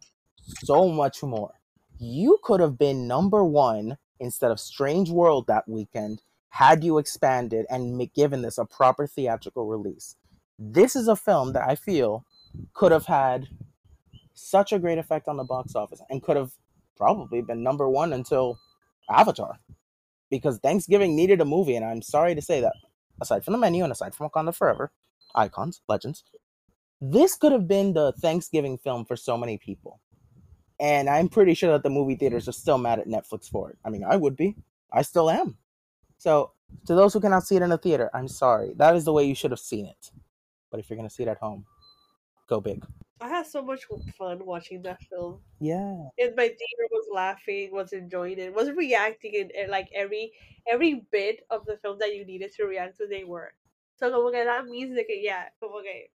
Speaker 5: so much more. You could have been number one instead of Strange World that weekend had you expanded and given this a proper theatrical release. This is a film that I feel could have had such a great effect on the box office and could have probably been number one until Avatar. Because Thanksgiving needed a movie, and I'm sorry to say that. Aside from the menu and aside from Wakanda Forever, icons, legends, this could have been the Thanksgiving film for so many people. And I'm pretty sure that the movie theaters are still mad at Netflix for it. I mean, I would be. I still am. So, to those who cannot see it in a theater, I'm sorry. That is the way you should have seen it. But if you're going to see it at home, go big.
Speaker 1: I had so much fun watching that film.
Speaker 5: Yeah.
Speaker 1: And my theater was laughing, was enjoying it, was reacting in, in like every every bit of the film that you needed to react to. They were. So como que that means that yeah, como que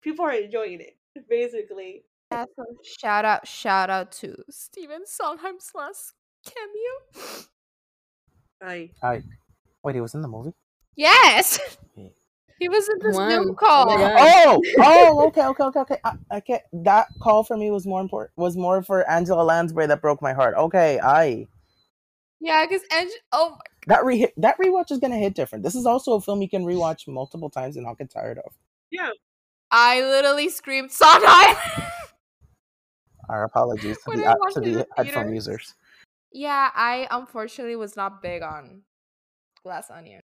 Speaker 1: people are enjoying it basically.
Speaker 2: Yeah, so shout out, shout out to Stephen Sondheim's last cameo.
Speaker 1: I
Speaker 5: I wait. He was in the movie.
Speaker 2: Yes, [LAUGHS] he was in this
Speaker 3: When?
Speaker 2: Zoom
Speaker 3: Oh
Speaker 2: call.
Speaker 3: my
Speaker 5: Oh, oh, okay, okay, okay, okay. I, I can't. That call for me was more important. Was more for Angela Lansbury that broke my heart. Okay, I
Speaker 2: Yeah, because Ang- oh my
Speaker 5: that re that rewatch is gonna hit different. This is also a film you can rewatch multiple times and not get tired of.
Speaker 1: yeah.
Speaker 2: I literally screamed Sondheim. [LAUGHS]
Speaker 5: Our apologies to
Speaker 2: When
Speaker 5: the
Speaker 2: I watched
Speaker 5: to the
Speaker 2: the
Speaker 5: headphone users.
Speaker 2: Yeah, I unfortunately was not big on Glass Onion.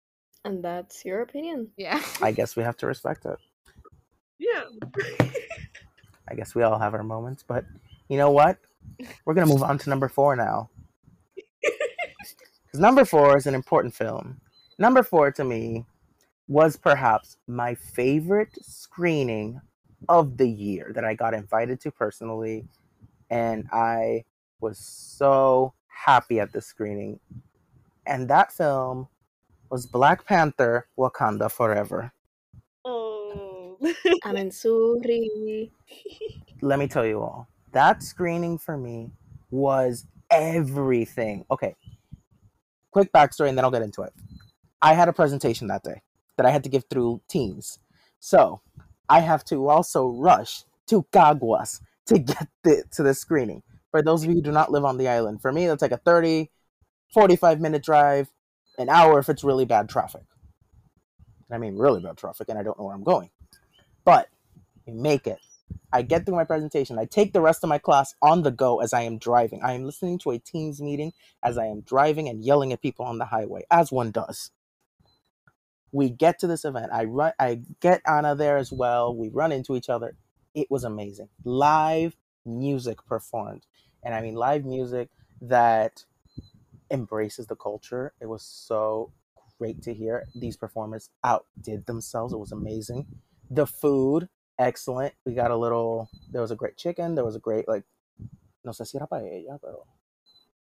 Speaker 3: And that's your opinion.
Speaker 2: Yeah.
Speaker 5: I [LAUGHS] guess we have to respect it.
Speaker 1: Yeah.
Speaker 5: I guess we all have our moments, but you know what? We're gonna move on to number four now. [LAUGHS] Because number four is an important film. Number four to me was perhaps my favorite screening of the year that I got invited to personally, and I was so happy at the screening. And that film was Black Panther: Wakanda Forever.
Speaker 1: Oh.
Speaker 3: I'm sorry. [LAUGHS]
Speaker 5: let me tell you all that screening for me was everything okay quick backstory and then i'll get into it i had a presentation that day that i had to give through teams so i have to also rush to caguas to get the, to the screening for those of you who do not live on the island for me that's like a 30 45 minute drive an hour if it's really bad traffic i mean really bad traffic and i don't know where i'm going but we make it I get through my presentation. I take the rest of my class on the go as I am driving. I am listening to a Teams meeting as I am driving and yelling at people on the highway, as one does. We get to this event. I run. I get Anna there as well. We run into each other. It was amazing. Live music performed, and I mean live music that embraces the culture. It was so great to hear. These performers outdid themselves. It was amazing. The food excellent. We got a little. There was a great chicken. There was a great like. No sé si era paella, pero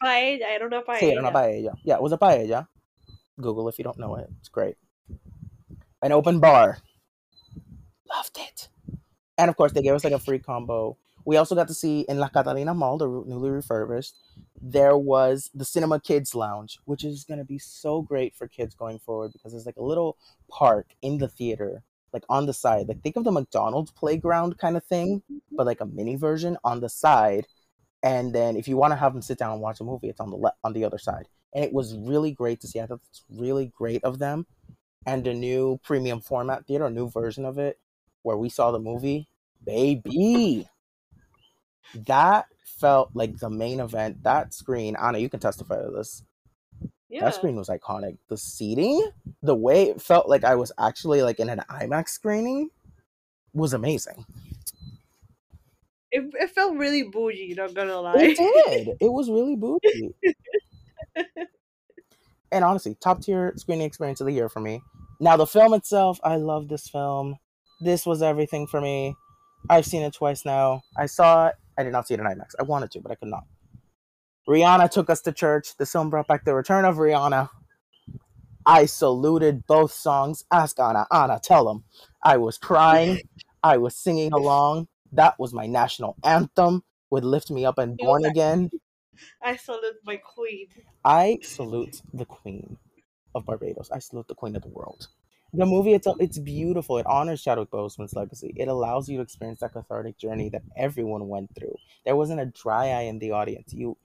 Speaker 1: Paella, I don't know paella.
Speaker 5: sí, era una paella. Yeah, it was a paella. Google if you don't know it. It's great. an open bar. Loved it. And of course, they gave us like a free combo. We also got to see in Las Catalinas Mall, the newly refurbished, there was the Cinema Kids Lounge, which is going to be so great for kids going forward because there's like a little park in the theater, like on the side. Like think of the McDonald's playground kind of thing, but like a mini version on the side. And then if you want to have them sit down and watch a movie, it's on the le- on the other side. And it was really great to see. I thought it's really great of them. And a new premium format theater, a new version of it, where we saw the movie, baby. That felt like the main event. That screen, Anna, you can testify to this.
Speaker 1: Yeah.
Speaker 5: That screen was iconic. The seating, the way it felt like I was actually like in an IMAX screening, was amazing.
Speaker 1: It, it felt really bougie, not gonna lie.
Speaker 5: It did. [LAUGHS] It was really bougie. and honestly, top tier screening experience of the year for me. Now the film itself, I love this film. This was everything for me. I've seen it twice now. I saw it. I did not see it in IMAX. I wanted to, but I could not. Rihanna took us to church. The film brought back the return of Rihanna. I saluted both songs. Ask Anna. Anna, tell them. I was crying. I was singing along. That was my national anthem Would Lift Me Up and Born Again. [LAUGHS]
Speaker 1: I salute my queen.
Speaker 5: I salute the Queen of Barbados. I salute the Queen of the world. The movie itself, it's beautiful. It honors Chadwick Boseman's legacy. It allows you to experience that cathartic journey that everyone went through. There wasn't a dry eye in the audience. You,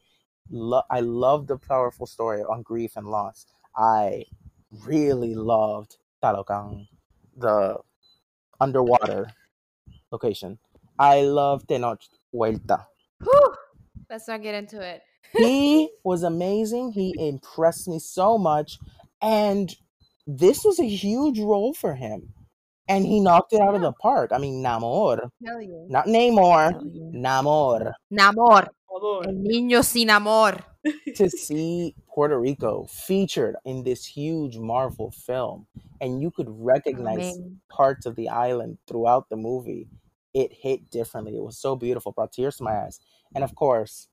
Speaker 5: lo- I love the powerful story on grief and loss. I really loved Talokan, the underwater location. I love Tenoch Huerta.
Speaker 2: Whew. Let's not get into it.
Speaker 5: he [LAUGHS] was amazing. He impressed me so much. And this was a huge role for him. And he knocked it out of the park. I mean, Namor. Not Namor. Namor.
Speaker 2: Namor. El niño sin amor. [LAUGHS]
Speaker 5: to see Puerto Rico featured in this huge Marvel film. And you could recognize
Speaker 2: Amén.
Speaker 5: parts of the island throughout the movie. It hit differently. It was so beautiful, brought tears to my eyes. And of course,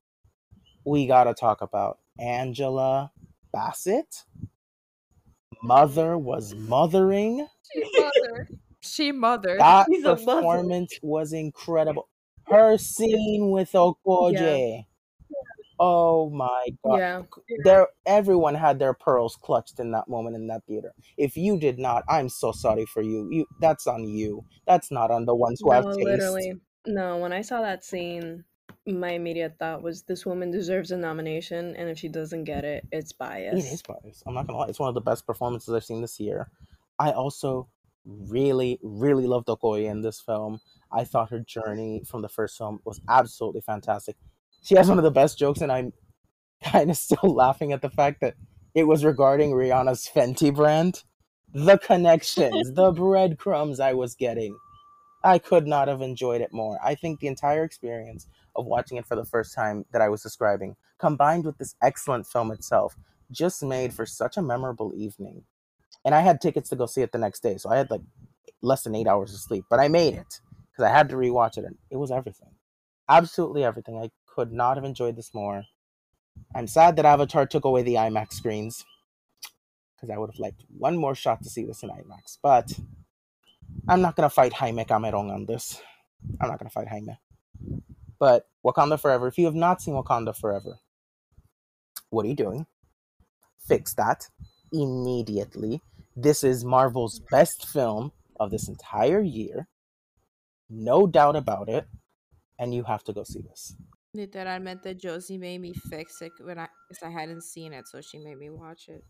Speaker 5: we gotta talk about Angela Bassett. Mother was mothering.
Speaker 2: She mothered. She mothered.
Speaker 5: That
Speaker 1: She's a mother.
Speaker 5: performance was incredible. Her scene with Okoye. Oh my god.
Speaker 3: Yeah.
Speaker 5: There everyone had their pearls clutched in that moment in that theater. If you did not, I'm so sorry for you. You that's on you. That's not on the ones who have
Speaker 3: No,
Speaker 5: taste.
Speaker 3: literally. No, when I saw that scene, my immediate thought was this woman deserves a nomination, and if she doesn't get it, it's bias.
Speaker 5: It is biased. I'm not gonna lie. It's one of the best performances I've seen this year. I also really, really loved Okoye in this film. I thought her journey from the first film was absolutely fantastic. She has one of the best jokes, and I'm [LAUGHS] kind of still laughing at the fact that it was regarding Rihanna's Fenty brand. The connections, the [LAUGHS] breadcrumbs I was getting. I could not have enjoyed it more. I think the entire experience of watching it for the first time that I was describing, combined with this excellent film itself, just made for such a memorable evening. And I had tickets to go see it the next day, so I had like less than eight hours of sleep, but I made it because I had to rewatch it, and it was everything. Absolutely everything. I could not have enjoyed this more. I'm sad that Avatar took away the IMAX screens because I would have liked one more shot to see this in IMAX, but I'm not gonna fight Jaime Cameron on this. I'm not gonna fight Jaime. But Wakanda Forever, if you have not seen Wakanda Forever, what are you doing? Fix that immediately. This is Marvel's best film of this entire year. No doubt about it. And you have to go see this.
Speaker 2: That I meant that Josie made me fix it when I, because I hadn't seen it, so she made me watch it.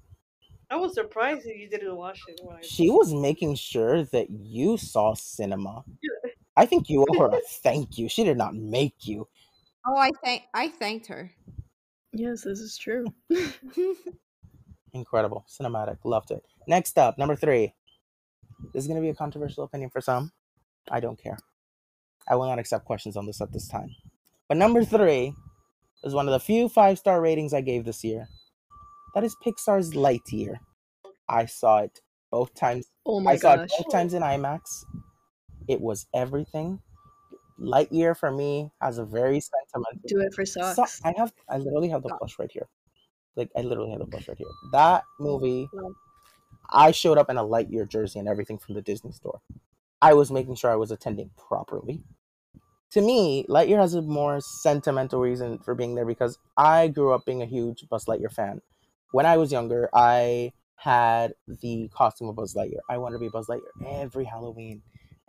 Speaker 1: I was surprised that you didn't watch it. When I
Speaker 5: She was making sure that you saw cinema. I think you owe her a [LAUGHS] thank you. She did not make you.
Speaker 2: Oh, I thank I thanked her.
Speaker 3: Yes, this is true. [LAUGHS]
Speaker 5: Incredible. Cinematic. Loved it. Next up, number three. This is going to be a controversial opinion for some. I don't care. I will not accept questions on this at this time. But number three is one of the few five star ratings I gave this year. That is Pixar's Lightyear. I saw it both times.
Speaker 3: Oh my
Speaker 5: I saw
Speaker 3: gosh.
Speaker 5: it both times in IMAX. It was everything. Lightyear for me has a very sentimental.
Speaker 3: Do it for
Speaker 5: So- I have. I literally have the
Speaker 2: Sox.
Speaker 5: plush right here. Like I literally have the plush right here. That movie.
Speaker 3: Wow.
Speaker 5: I showed up in a Lightyear jersey and everything from the Disney store. I was making sure I was attending properly. To me, Lightyear has a more sentimental reason for being there because I grew up being a huge Buzz Lightyear fan. When I was younger, I had the costume of Buzz Lightyear. I wanted to be Buzz Lightyear every Halloween,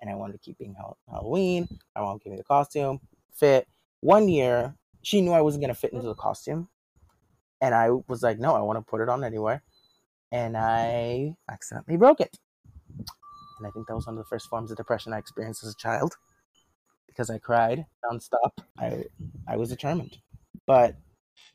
Speaker 5: and I wanted to keep being Hall- Halloween. My mom gave me the costume, fit. One year, she knew I wasn't gonna fit into the costume, and I was like, "No, I want to put it on anyway," and I accidentally broke it. And I think that was one of the first forms of depression I experienced as a child because I cried nonstop. I I was determined. But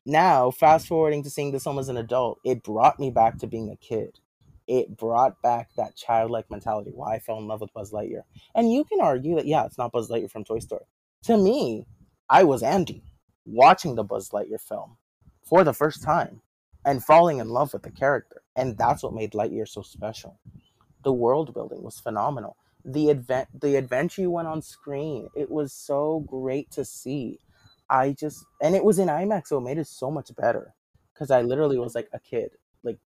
Speaker 5: now, fast forwarding to seeing this film as an adult, it brought me back to being a kid. It brought back that childlike mentality, why I fell in love with Buzz Lightyear. And you can argue that, yeah, it's not Buzz Lightyear from Toy Story. To me, I was Andy watching the Buzz Lightyear film for the first time and falling in love with the character. And that's what made Lightyear so special. The world building was phenomenal. The advent the adventure you went on screen, it was so great to see. I just and it was in IMAX, so it made it so much better. Cause I literally was like a kid,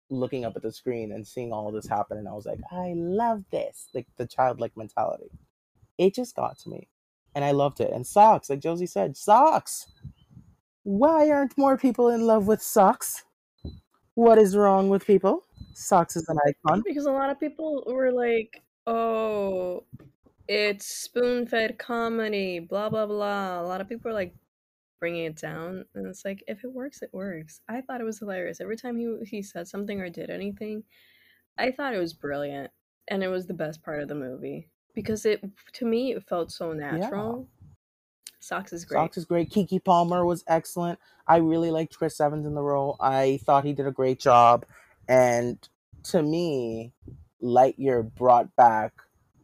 Speaker 5: looking up at the screen and seeing all this happen, and I was like, I love this, like the childlike mentality. It just got to me, and I loved it. And Sox, like Josie said, Sox. Why aren't more people in love with Sox? What is wrong with people? Sox is an icon.
Speaker 3: Because a lot of people were like, "Oh, it's spoon-fed comedy," blah blah blah. A lot of people are like bringing it down, and it's like, if it works, it works. I thought it was hilarious every time he he said something or did anything. I thought it was brilliant, and it was the best part of the movie because it to me it felt so natural. Sox is great.
Speaker 5: Sox is great. Keke Palmer was excellent. I really liked Chris Evans in the role. I thought he did a great job. And to me, Lightyear brought back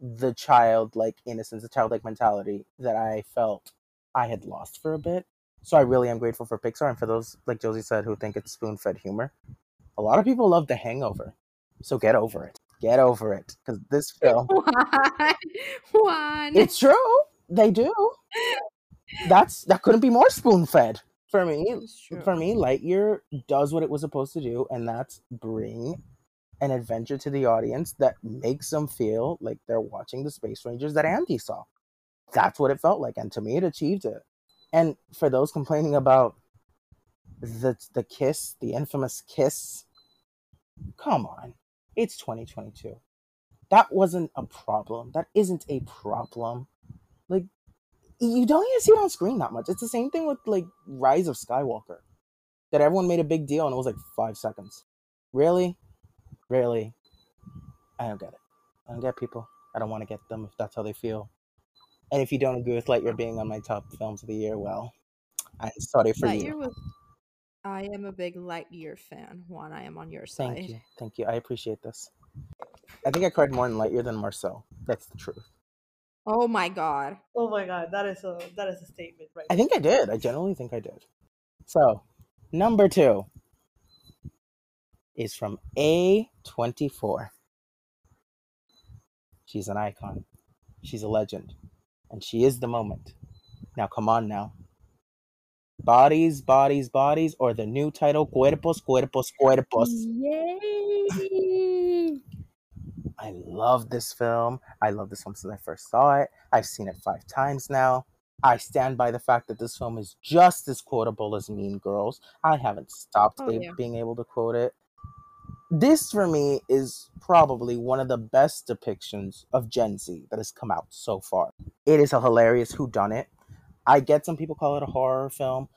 Speaker 5: the childlike innocence, the childlike mentality that I felt I had lost for a bit. So I really am grateful for Pixar and for those, like Josie said, who think it's spoon fed humor. A lot of people love The Hangover. So get over it. Get over it. Because this [LAUGHS] film,
Speaker 2: Juan. Juan.
Speaker 5: it's true. They do. That's that couldn't be more spoon fed for me. For me, Lightyear does what it was supposed to do, and that's bring an adventure to the audience that makes them feel like they're watching the Space Rangers that Andy saw. That's what it felt like, and to me, it achieved it. And for those complaining about the the kiss, the infamous kiss, come on, it's 2022. That wasn't a problem. That isn't a problem. Like you don't even see it on screen that much. It's the same thing with like Rise of Skywalker, that everyone made a big deal and it was like five seconds. Really, really, I don't get it. I don't get people. I don't want to get them if that's how they feel. And if you don't agree with Lightyear being on my top films of the year, well, I'm sorry for
Speaker 2: Lightyear
Speaker 5: you.
Speaker 2: was. I am a big Lightyear fan. Juan, I am on your side.
Speaker 5: Thank you, thank you. I appreciate this. I think I cried more in Lightyear than Marcel. That's the truth.
Speaker 2: Oh my god.
Speaker 1: Oh my god, that is a that is a statement, right?
Speaker 5: I think I did. I generally think I did. So, number two is from A24. She's an icon. She's a legend. And she is the moment. Now, come on now. Bodies, bodies, bodies, or the new title, Cuerpos, Cuerpos, Cuerpos.
Speaker 3: Yay!
Speaker 5: I love this film. I love this film since I first saw it. I've seen it five times now. I stand by the fact that this film is just as quotable as Mean Girls. I haven't stopped
Speaker 2: Oh, yeah.
Speaker 5: being able to quote it. This, for me, is probably one of the best depictions of Gen Z that has come out so far. It is a hilarious whodunit. I get some people call it a horror film.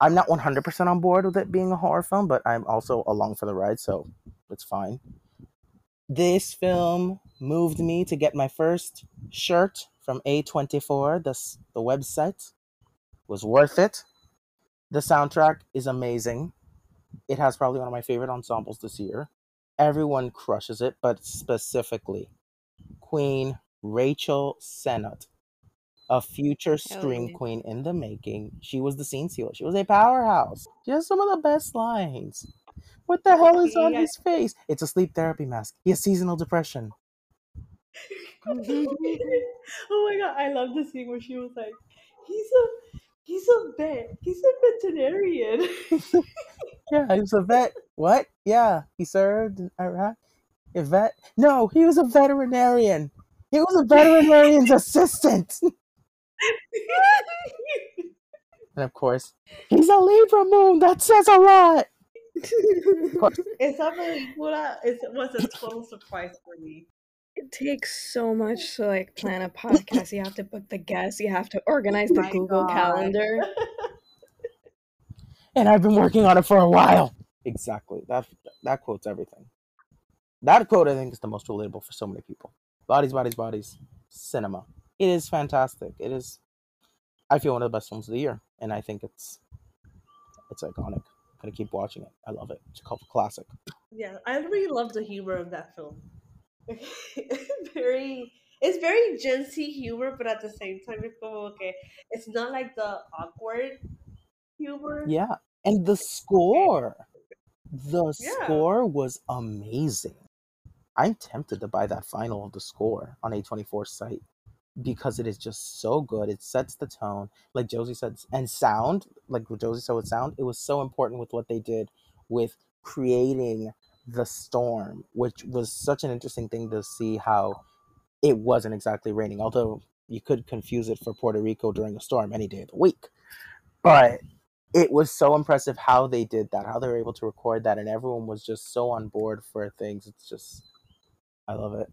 Speaker 5: I'm not 100% on board with it being a horror film, but I'm also along for the ride, so it's fine. This film moved me to get my first shirt from A24, the, the website. was worth it. The soundtrack is amazing. It has probably one of my favorite ensembles this year. Everyone crushes it, but specifically Queen Rachel Sennott, a future oh, scream
Speaker 2: yeah.
Speaker 5: queen in the making. She was the scene stealer. She was a powerhouse. She has some of the best lines. What the hell is on his face? It's a sleep therapy mask. He has seasonal depression. [LAUGHS]
Speaker 1: oh my god, I love the scene where she was like, "He's a, he's a vet. He's a veterinarian." [LAUGHS]
Speaker 5: Yeah, he was a vet. What? Yeah, he served in Iraq. A vet? No, he was a veterinarian. He was a veterinarian's [LAUGHS] assistant. [LAUGHS] And of course, he's a Libra moon. That says a lot. it's course,
Speaker 1: Esa película is, was a total surprise for me.
Speaker 3: It takes so much to like plan a podcast. You have to book the guests. You have to organize the
Speaker 2: My
Speaker 3: Google
Speaker 2: God.
Speaker 3: Calendar. [LAUGHS]
Speaker 5: and I've been working on it for a while. Exactly. That that quotes everything. That quote I think is the most relatable for so many people. Bodies, bodies, bodies. Cinema. It is fantastic. It is. I feel one of the best films of the year, and I think it's it's iconic. I'm gonna keep watching it. I love it. It's a classic.
Speaker 1: Yeah, I really love the humor of that film. [LAUGHS] very, it's very Gen Z humor, but at the same time, it's como okay. It's not like the awkward humor.
Speaker 5: Yeah, and the score, the
Speaker 1: Yeah.
Speaker 5: score was amazing. I'm tempted to buy that final of the score on A24 site because it is just so good. It sets the tone, like Josie said, and sound, like what Josie said with sound. It was so important with what they did with creating the storm, which was such an interesting thing to see how it wasn't exactly raining, although you could confuse it for Puerto Rico during a storm any day of the week. But it was so impressive how they did that, how they were able to record that, and everyone was just so on board for things. It's just, I love it.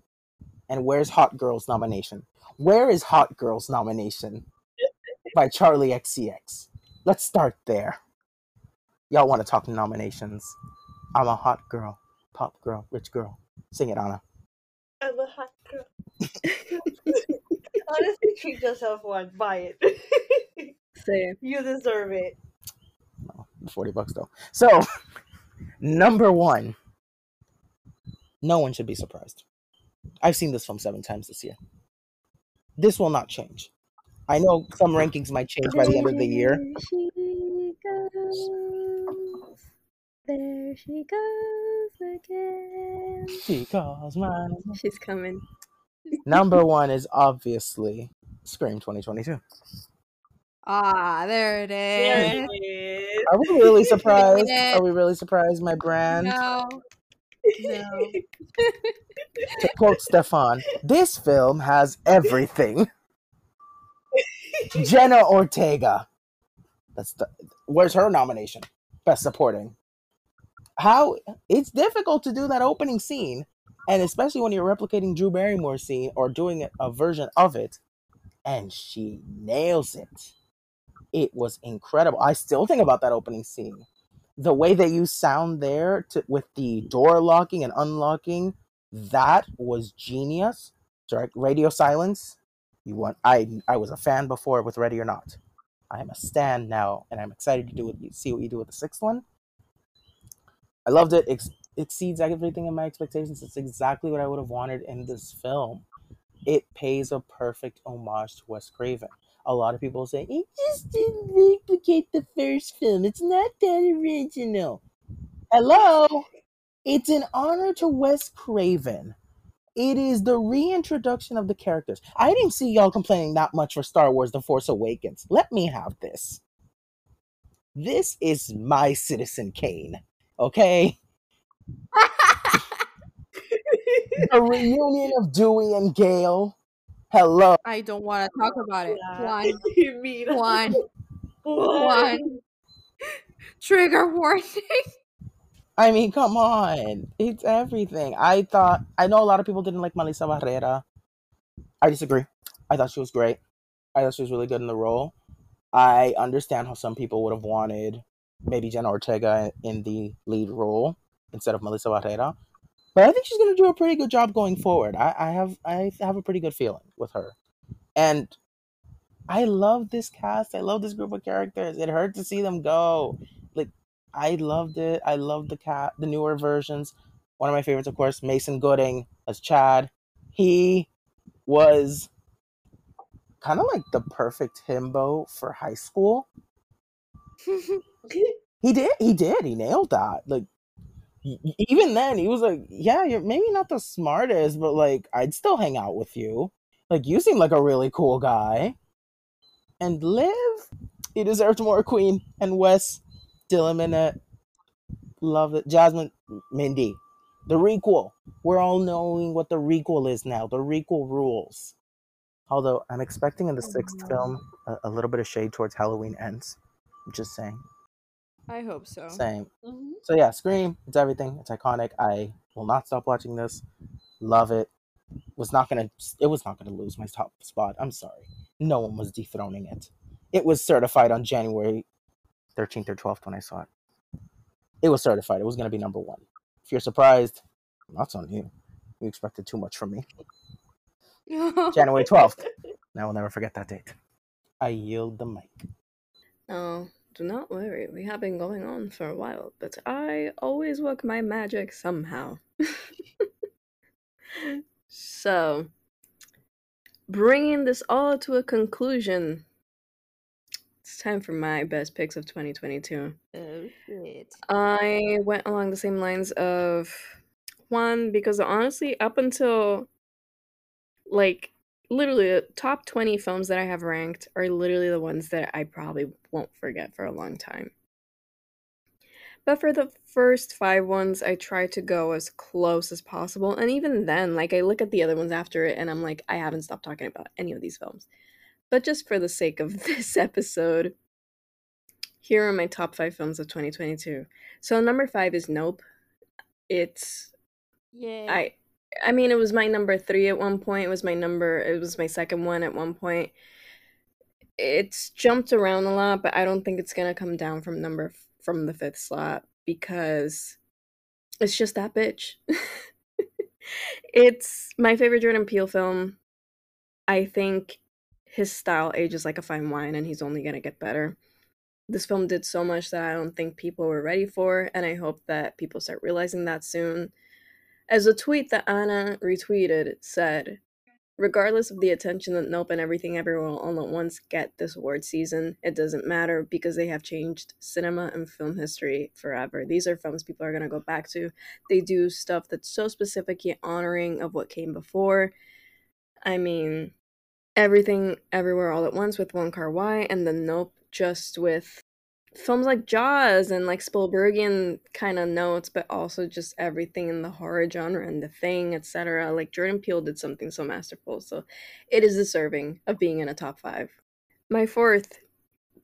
Speaker 5: And where's Hot Girls nomination? Where is Hot Girls nomination by Charli XCX? Let's start there. Y'all want to talk nominations? I'm a hot girl, pop girl, rich girl. Sing it, Anna.
Speaker 1: I'm a hot girl. [LAUGHS] Honestly, treat yourself one. Buy it. [LAUGHS]
Speaker 3: Same.
Speaker 1: you deserve it.
Speaker 5: No, 40 bucks though. So, [LAUGHS] number one. No one should be surprised. I've seen this film seven times this year. This will not change. I know some rankings might change by the end of the year.
Speaker 3: There she goes. There she goes again.
Speaker 5: She calls my [LAUGHS]
Speaker 3: She's coming.
Speaker 5: number one is obviously Scream 2022.
Speaker 2: Ah, there it
Speaker 1: There
Speaker 2: is.
Speaker 1: it is.
Speaker 5: Are we really [LAUGHS] surprised? Are we really surprised, my brand?
Speaker 2: No. No.
Speaker 5: To quote Stefan, this film has everything. Jenna Ortega. That's the where's her nomination? Best supporting. How it's difficult to do that opening scene, and especially when you're replicating Drew Barrymore's scene or doing a- a version of it, and she nails it. It was incredible. I still think about that opening scene. The way they use sound there to with the door locking and unlocking, that was genius. Direct radio silence. You want I I was a fan before with Ready or Not. I am a stan now, and I'm excited to do you see what you do with the sixth one. I loved it. Ex- exceeds everything in my expectations. It's exactly what I would have wanted in this film. It pays a perfect homage to Wes Craven. A lot of people say it just didn't replicate the first film. It's not that original. Hello, it's an honor to Wes Craven. It is the reintroduction of the characters. I didn't see y'all complaining that much for Star Wars The Force Awakens. Let me have this. This is my Citizen Kane, okay? [LAUGHS] The reunion of Dewey and Gale. Hello.
Speaker 2: I don't want to talk about it.
Speaker 1: Yeah. [LAUGHS]
Speaker 2: One.
Speaker 1: You mean
Speaker 2: One.
Speaker 1: What?
Speaker 2: One. Trigger warning. [LAUGHS]
Speaker 5: I mean, come on. It's everything. I thought, I know a lot of people didn't like Melissa Barrera. I disagree. I thought she was great. I thought she was really good in the role. I understand how some people would have wanted maybe Jenna Ortega in the lead role instead of Melissa Barrera. But I think she's going to do a pretty good job going forward. I, I have I have a pretty good feeling with her. And I love this cast. I love this group of characters. It hurt to see them go. Like I loved it. I loved the cat, the newer versions. One of my favorites, of course, Mason Gooding as Chad. He was kind of like the perfect himbo for high school. [LAUGHS] He did. He did. He nailed that. Like even then, he was like, "Yeah, you're maybe not the smartest, but like I'd still hang out with you. Like you seem like a really cool guy." And Liv, he deserved more Queen and Wes, Dylan Minnette, love it. Jasmine, Mindy, The requel. We're all knowing what the requel is now. The requel rules. Although I'm expecting in the sixth film a, a little bit of shade towards Halloween ends. I'm just saying.
Speaker 2: I hope so.
Speaker 5: Saying.
Speaker 1: Mhm.
Speaker 5: So yeah, Scream. It's everything. It's iconic. I will not stop watching this. Love it. Was not gonna. It was not gonna lose my top spot. I'm sorry. No one was dethroning it. It was certified on January 13th or 12th when I saw it. It was certified. It was gonna be number one. If you're surprised, that's on you. You expected too much from me. [LAUGHS] January 12th. I will never forget that date. I yield the mic.
Speaker 3: Oh, do not worry. We have been going on for a while, but I always work my magic somehow. [LAUGHS] so, bringing this all to a conclusion, it's time for my best picks of 2022.
Speaker 2: oh shit.
Speaker 3: I went along the same lines of one because honestly, up until like literally the top 20 films that I have ranked are literally the ones that I probably won't forget for a long time. But for the first five ones, I try to go as close as possible. And even then, like I look at the other ones after it and I'm like, I haven't stopped talking about any of these films. But just for the sake of [LAUGHS] this episode, here are my top five films of 2022. So number five is Nope. It's
Speaker 2: Yeah.
Speaker 3: I I mean it was my number three at one point. It was my number it was my second one at one point. It's jumped around a lot, but I don't think it's gonna come down from number from the fifth slot because it's just that bitch. [LAUGHS] it's my favorite Jordan Peele film. I think his style ages like a fine wine and he's only gonna get better this film did so much that I don't think people were ready for, and I hope that people start realizing that soon. As a tweet that Anna retweeted said, regardless of the attention that Nope and Everything Everywhere All at Once get this award season, it doesn't matter because they have changed cinema and film history forever. These are films people are going to go back to. They do stuff that's so specific yet honoring of what came before. I mean, Everything Everywhere All at Once with Wong Kar-wai, and then Nope just with films like Jaws and like Spielbergian kind of notes, but also just everything in the horror genre and the thing, etc. Like Jordan Peele did something so masterful, so it is deserving of being in a top five. My fourth,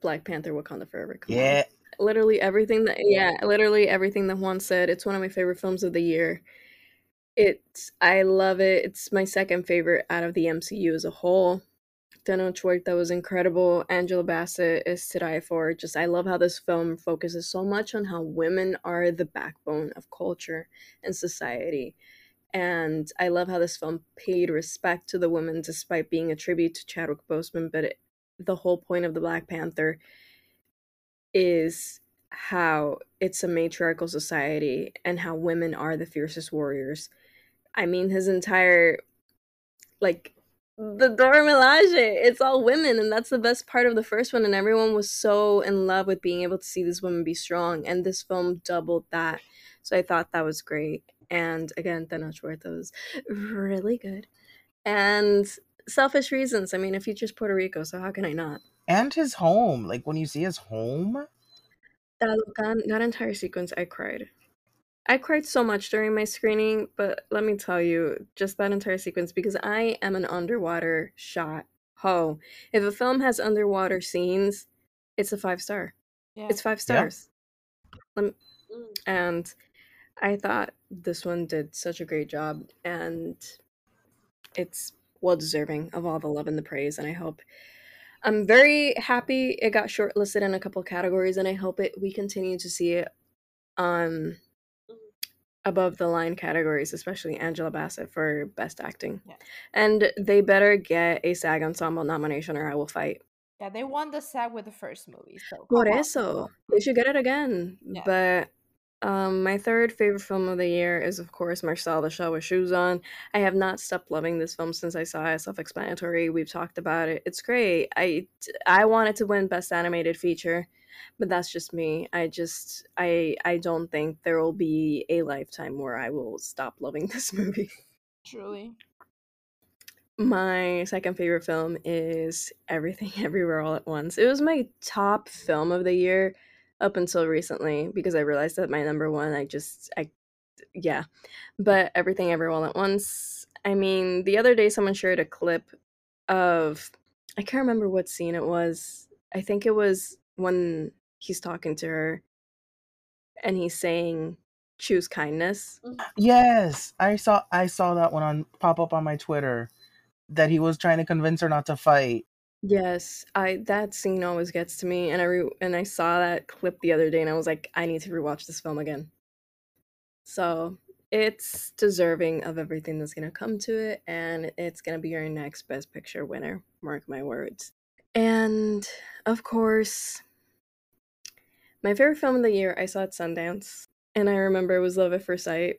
Speaker 3: Black Panther: Wakanda Forever. Come on.
Speaker 5: Yeah.
Speaker 3: literally everything that yeah, literally everything that Juan said. It's one of my favorite films of the year. It's I love it. It's my second favorite out of the MCU as a whole. Tenoch Huerta was incredible. Angela Bassett is to die for. Just I love how this film focuses so much on how women are the backbone of culture and society. And I love how this film paid respect to the women despite being a tribute to Chadwick Boseman. But it, the whole point of the Black Panther is how it's a matriarchal society and how women are the fiercest warriors. I mean, his entire like the Dora Milaje. It's all women, and that's the best part of the first one. And everyone was so in love with being able to see these women be strong, and this film doubled that. So I thought that was great. And again, Huerta was really good. And selfish reasons. I mean, it features Puerto Rico, so how can I not?
Speaker 5: And his home. Like when you see his home,
Speaker 3: that, that entire sequence, I cried. I cried so much during my screening, but let me tell you, just that entire sequence, because I am an underwater shot ho. If a film has underwater scenes, it's a five star.
Speaker 2: Yeah.
Speaker 3: It's five stars. Lem- mm. And I thought this one did such a great job, and it's well deserving of all the love and the praise. And I hope I'm very happy it got shortlisted in a couple categories, and I hope it we continue to see it on above the line categories, especially Angela Bassett for best acting.
Speaker 2: Yeah.
Speaker 3: And they better get a SAG Ensemble nomination, or I will fight.
Speaker 2: Yeah, they won the SAG with the first movie, so
Speaker 3: Por
Speaker 2: on,
Speaker 3: eso, they should get it again.
Speaker 2: Yeah.
Speaker 3: But um, my third favorite film of the year is, of course, Marcel the Shell with Shoes On. I have not stopped loving this film since I saw it. Self-explanatory. We've talked about it. It's great. I I wanted to win Best Animated Feature, but that's just me. I just I I don't think there will be a lifetime where I will stop loving [LAUGHS] this movie.
Speaker 2: Truly.
Speaker 3: My second favorite film is Everything [LAUGHS] Everywhere All at Once. It was my top film of the year up until recently because I realized that my number one, I just I yeah. But everything everywhere all at once. I mean, the other day someone shared a clip of I can't remember what scene it was. I think it was when he's talking to her and he's saying choose kindness. Mm-hmm.
Speaker 5: Yes, I saw I saw that one on pop up on my Twitter that he was trying to convince her not to fight.
Speaker 3: Yes, I that scene always gets to me and I re- and I saw that clip the other day and I was like I need to rewatch this film again. So, it's deserving of everything that's going to come to it and it's going to be your next best picture winner, mark my words. And of course, my favorite film of the year I saw at Sundance and I remember it was Love at First Sight.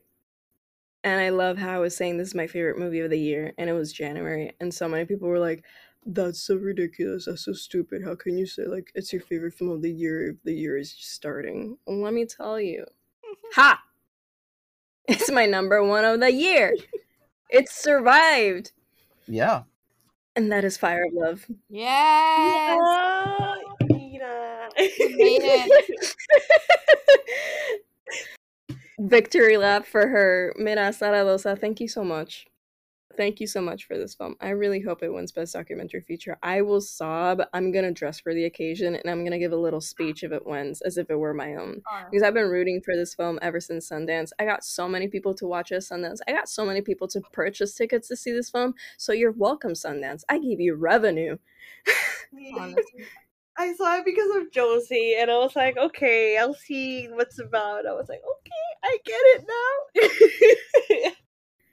Speaker 3: And I love how I was saying this is my favorite movie of the year, and it was January, and so many people were like, "That's so ridiculous. That's so stupid. How can you say like it's your favorite film of the year if the year is just starting?" Well, let me tell you, [LAUGHS] ha! It's my number one of the year. It survived,
Speaker 5: Yeah.
Speaker 3: and that is Fire of Love.
Speaker 2: Yes.
Speaker 1: Yeah, Ina.
Speaker 2: made it. [LAUGHS]
Speaker 3: Victory lap for her. Mira Sara Dosa, thank you so much. Thank you so much for this film. I really hope it wins Best Documentary Feature. I will sob. I'm gonna dress for the occasion and I'm gonna give a little speech if it wins, as if it were my own. Because I've been rooting for this film ever since Sundance. I got so many people to watch at Sundance. I got so many people to purchase tickets to see this film. So you're welcome, Sundance. I gave you revenue. [LAUGHS]
Speaker 2: Honestly.
Speaker 1: I saw it because of Josie, and I was like, okay, I'll see what's about. I was like, okay, I get it now. [LAUGHS]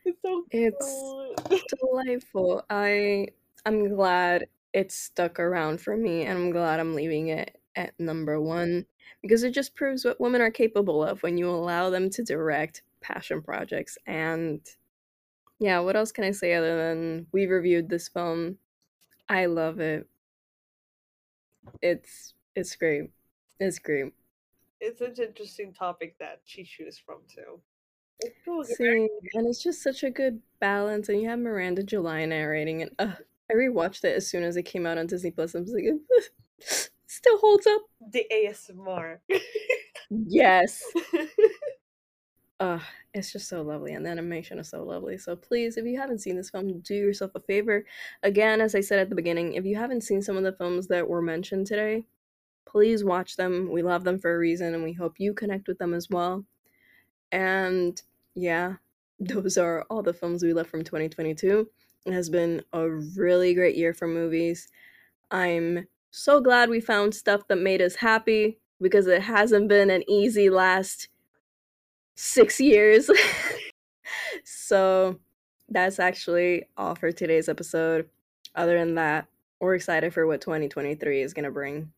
Speaker 1: it's so
Speaker 3: It's delightful. I I'm glad it stuck around for me and I'm glad I'm leaving it at number 1 because it just proves what women are capable of when you allow them to direct passion projects and yeah, what else can I say other than we reviewed this film. I love it. It's it's great. It's great.
Speaker 1: It's an interesting topic that she chooses from too. It's cool.
Speaker 3: See, and it's just such a good balance. And you have Miranda July narrating, and uh, I rewatched it as soon as it came out on Disney Plus. I was like, [LAUGHS] it still holds up.
Speaker 1: The ASMR. [LAUGHS]
Speaker 3: Yes. [LAUGHS] Uh, it's just so lovely, and the animation is so lovely. So please, if you haven't seen this film, do yourself a favor. Again, as I said at the beginning, if you haven't seen some of the films that were mentioned today, please watch them. We love them for a reason, and we hope you connect with them as well. And yeah, [LAUGHS] those are all the films we left from 2022. It has been a really great year for movies. I'm so glad we found stuff that made us happy because it hasn't been an easy last six years. [LAUGHS] so that's actually all for today's episode. Other than that, we're excited for what 2023 is going to bring.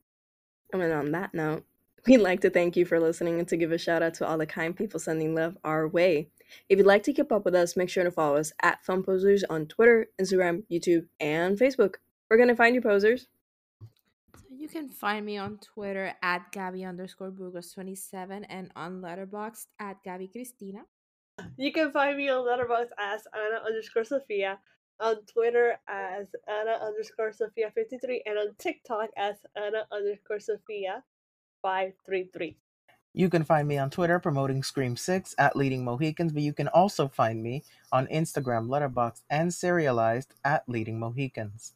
Speaker 3: And then on that note, [LAUGHS] we'd like to thank you for listening and to give a shout out to all the kind people sending love our way. If you'd like to keep up with us, make sure to follow us at Film Posers on Twitter, Instagram, YouTube, and Facebook. We're going to find you, posers.
Speaker 2: So you can find me on Twitter at Gabby underscore Burgos 27 and on Letterboxd at Gabby Cristina.
Speaker 1: You can find me on Letterboxd as Anna underscore Sophia, on Twitter as Anna underscore Sophia 53, and on TikTok as Anna underscore Sophia 533.
Speaker 5: You can find me on Twitter promoting Scream 6 at Leading Mohicans, but you can also find me on Instagram, Letterboxd, and Serializd at Leading Mohicans.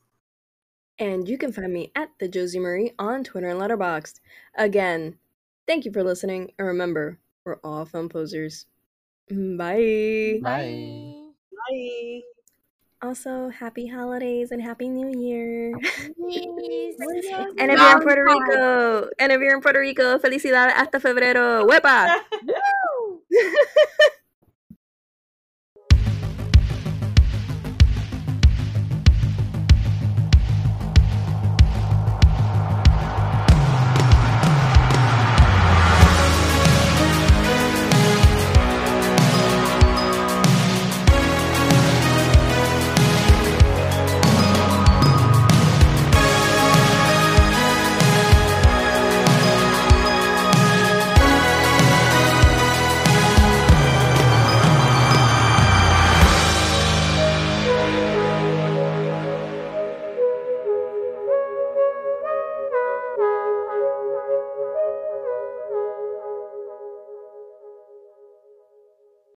Speaker 3: And you can find me at the Josie Marie on Twitter and Letterboxd. Again, thank you for listening, and remember, we're all film posers. Mm, bye.
Speaker 5: Bye.
Speaker 1: Bye.
Speaker 3: Also, happy holidays and happy New Year.
Speaker 2: Please.
Speaker 3: And if you're in Puerto Rico, and if you're in Puerto Rico, felicidades hasta febrero. ¡Huepa! [LAUGHS]
Speaker 2: Woo! [LAUGHS]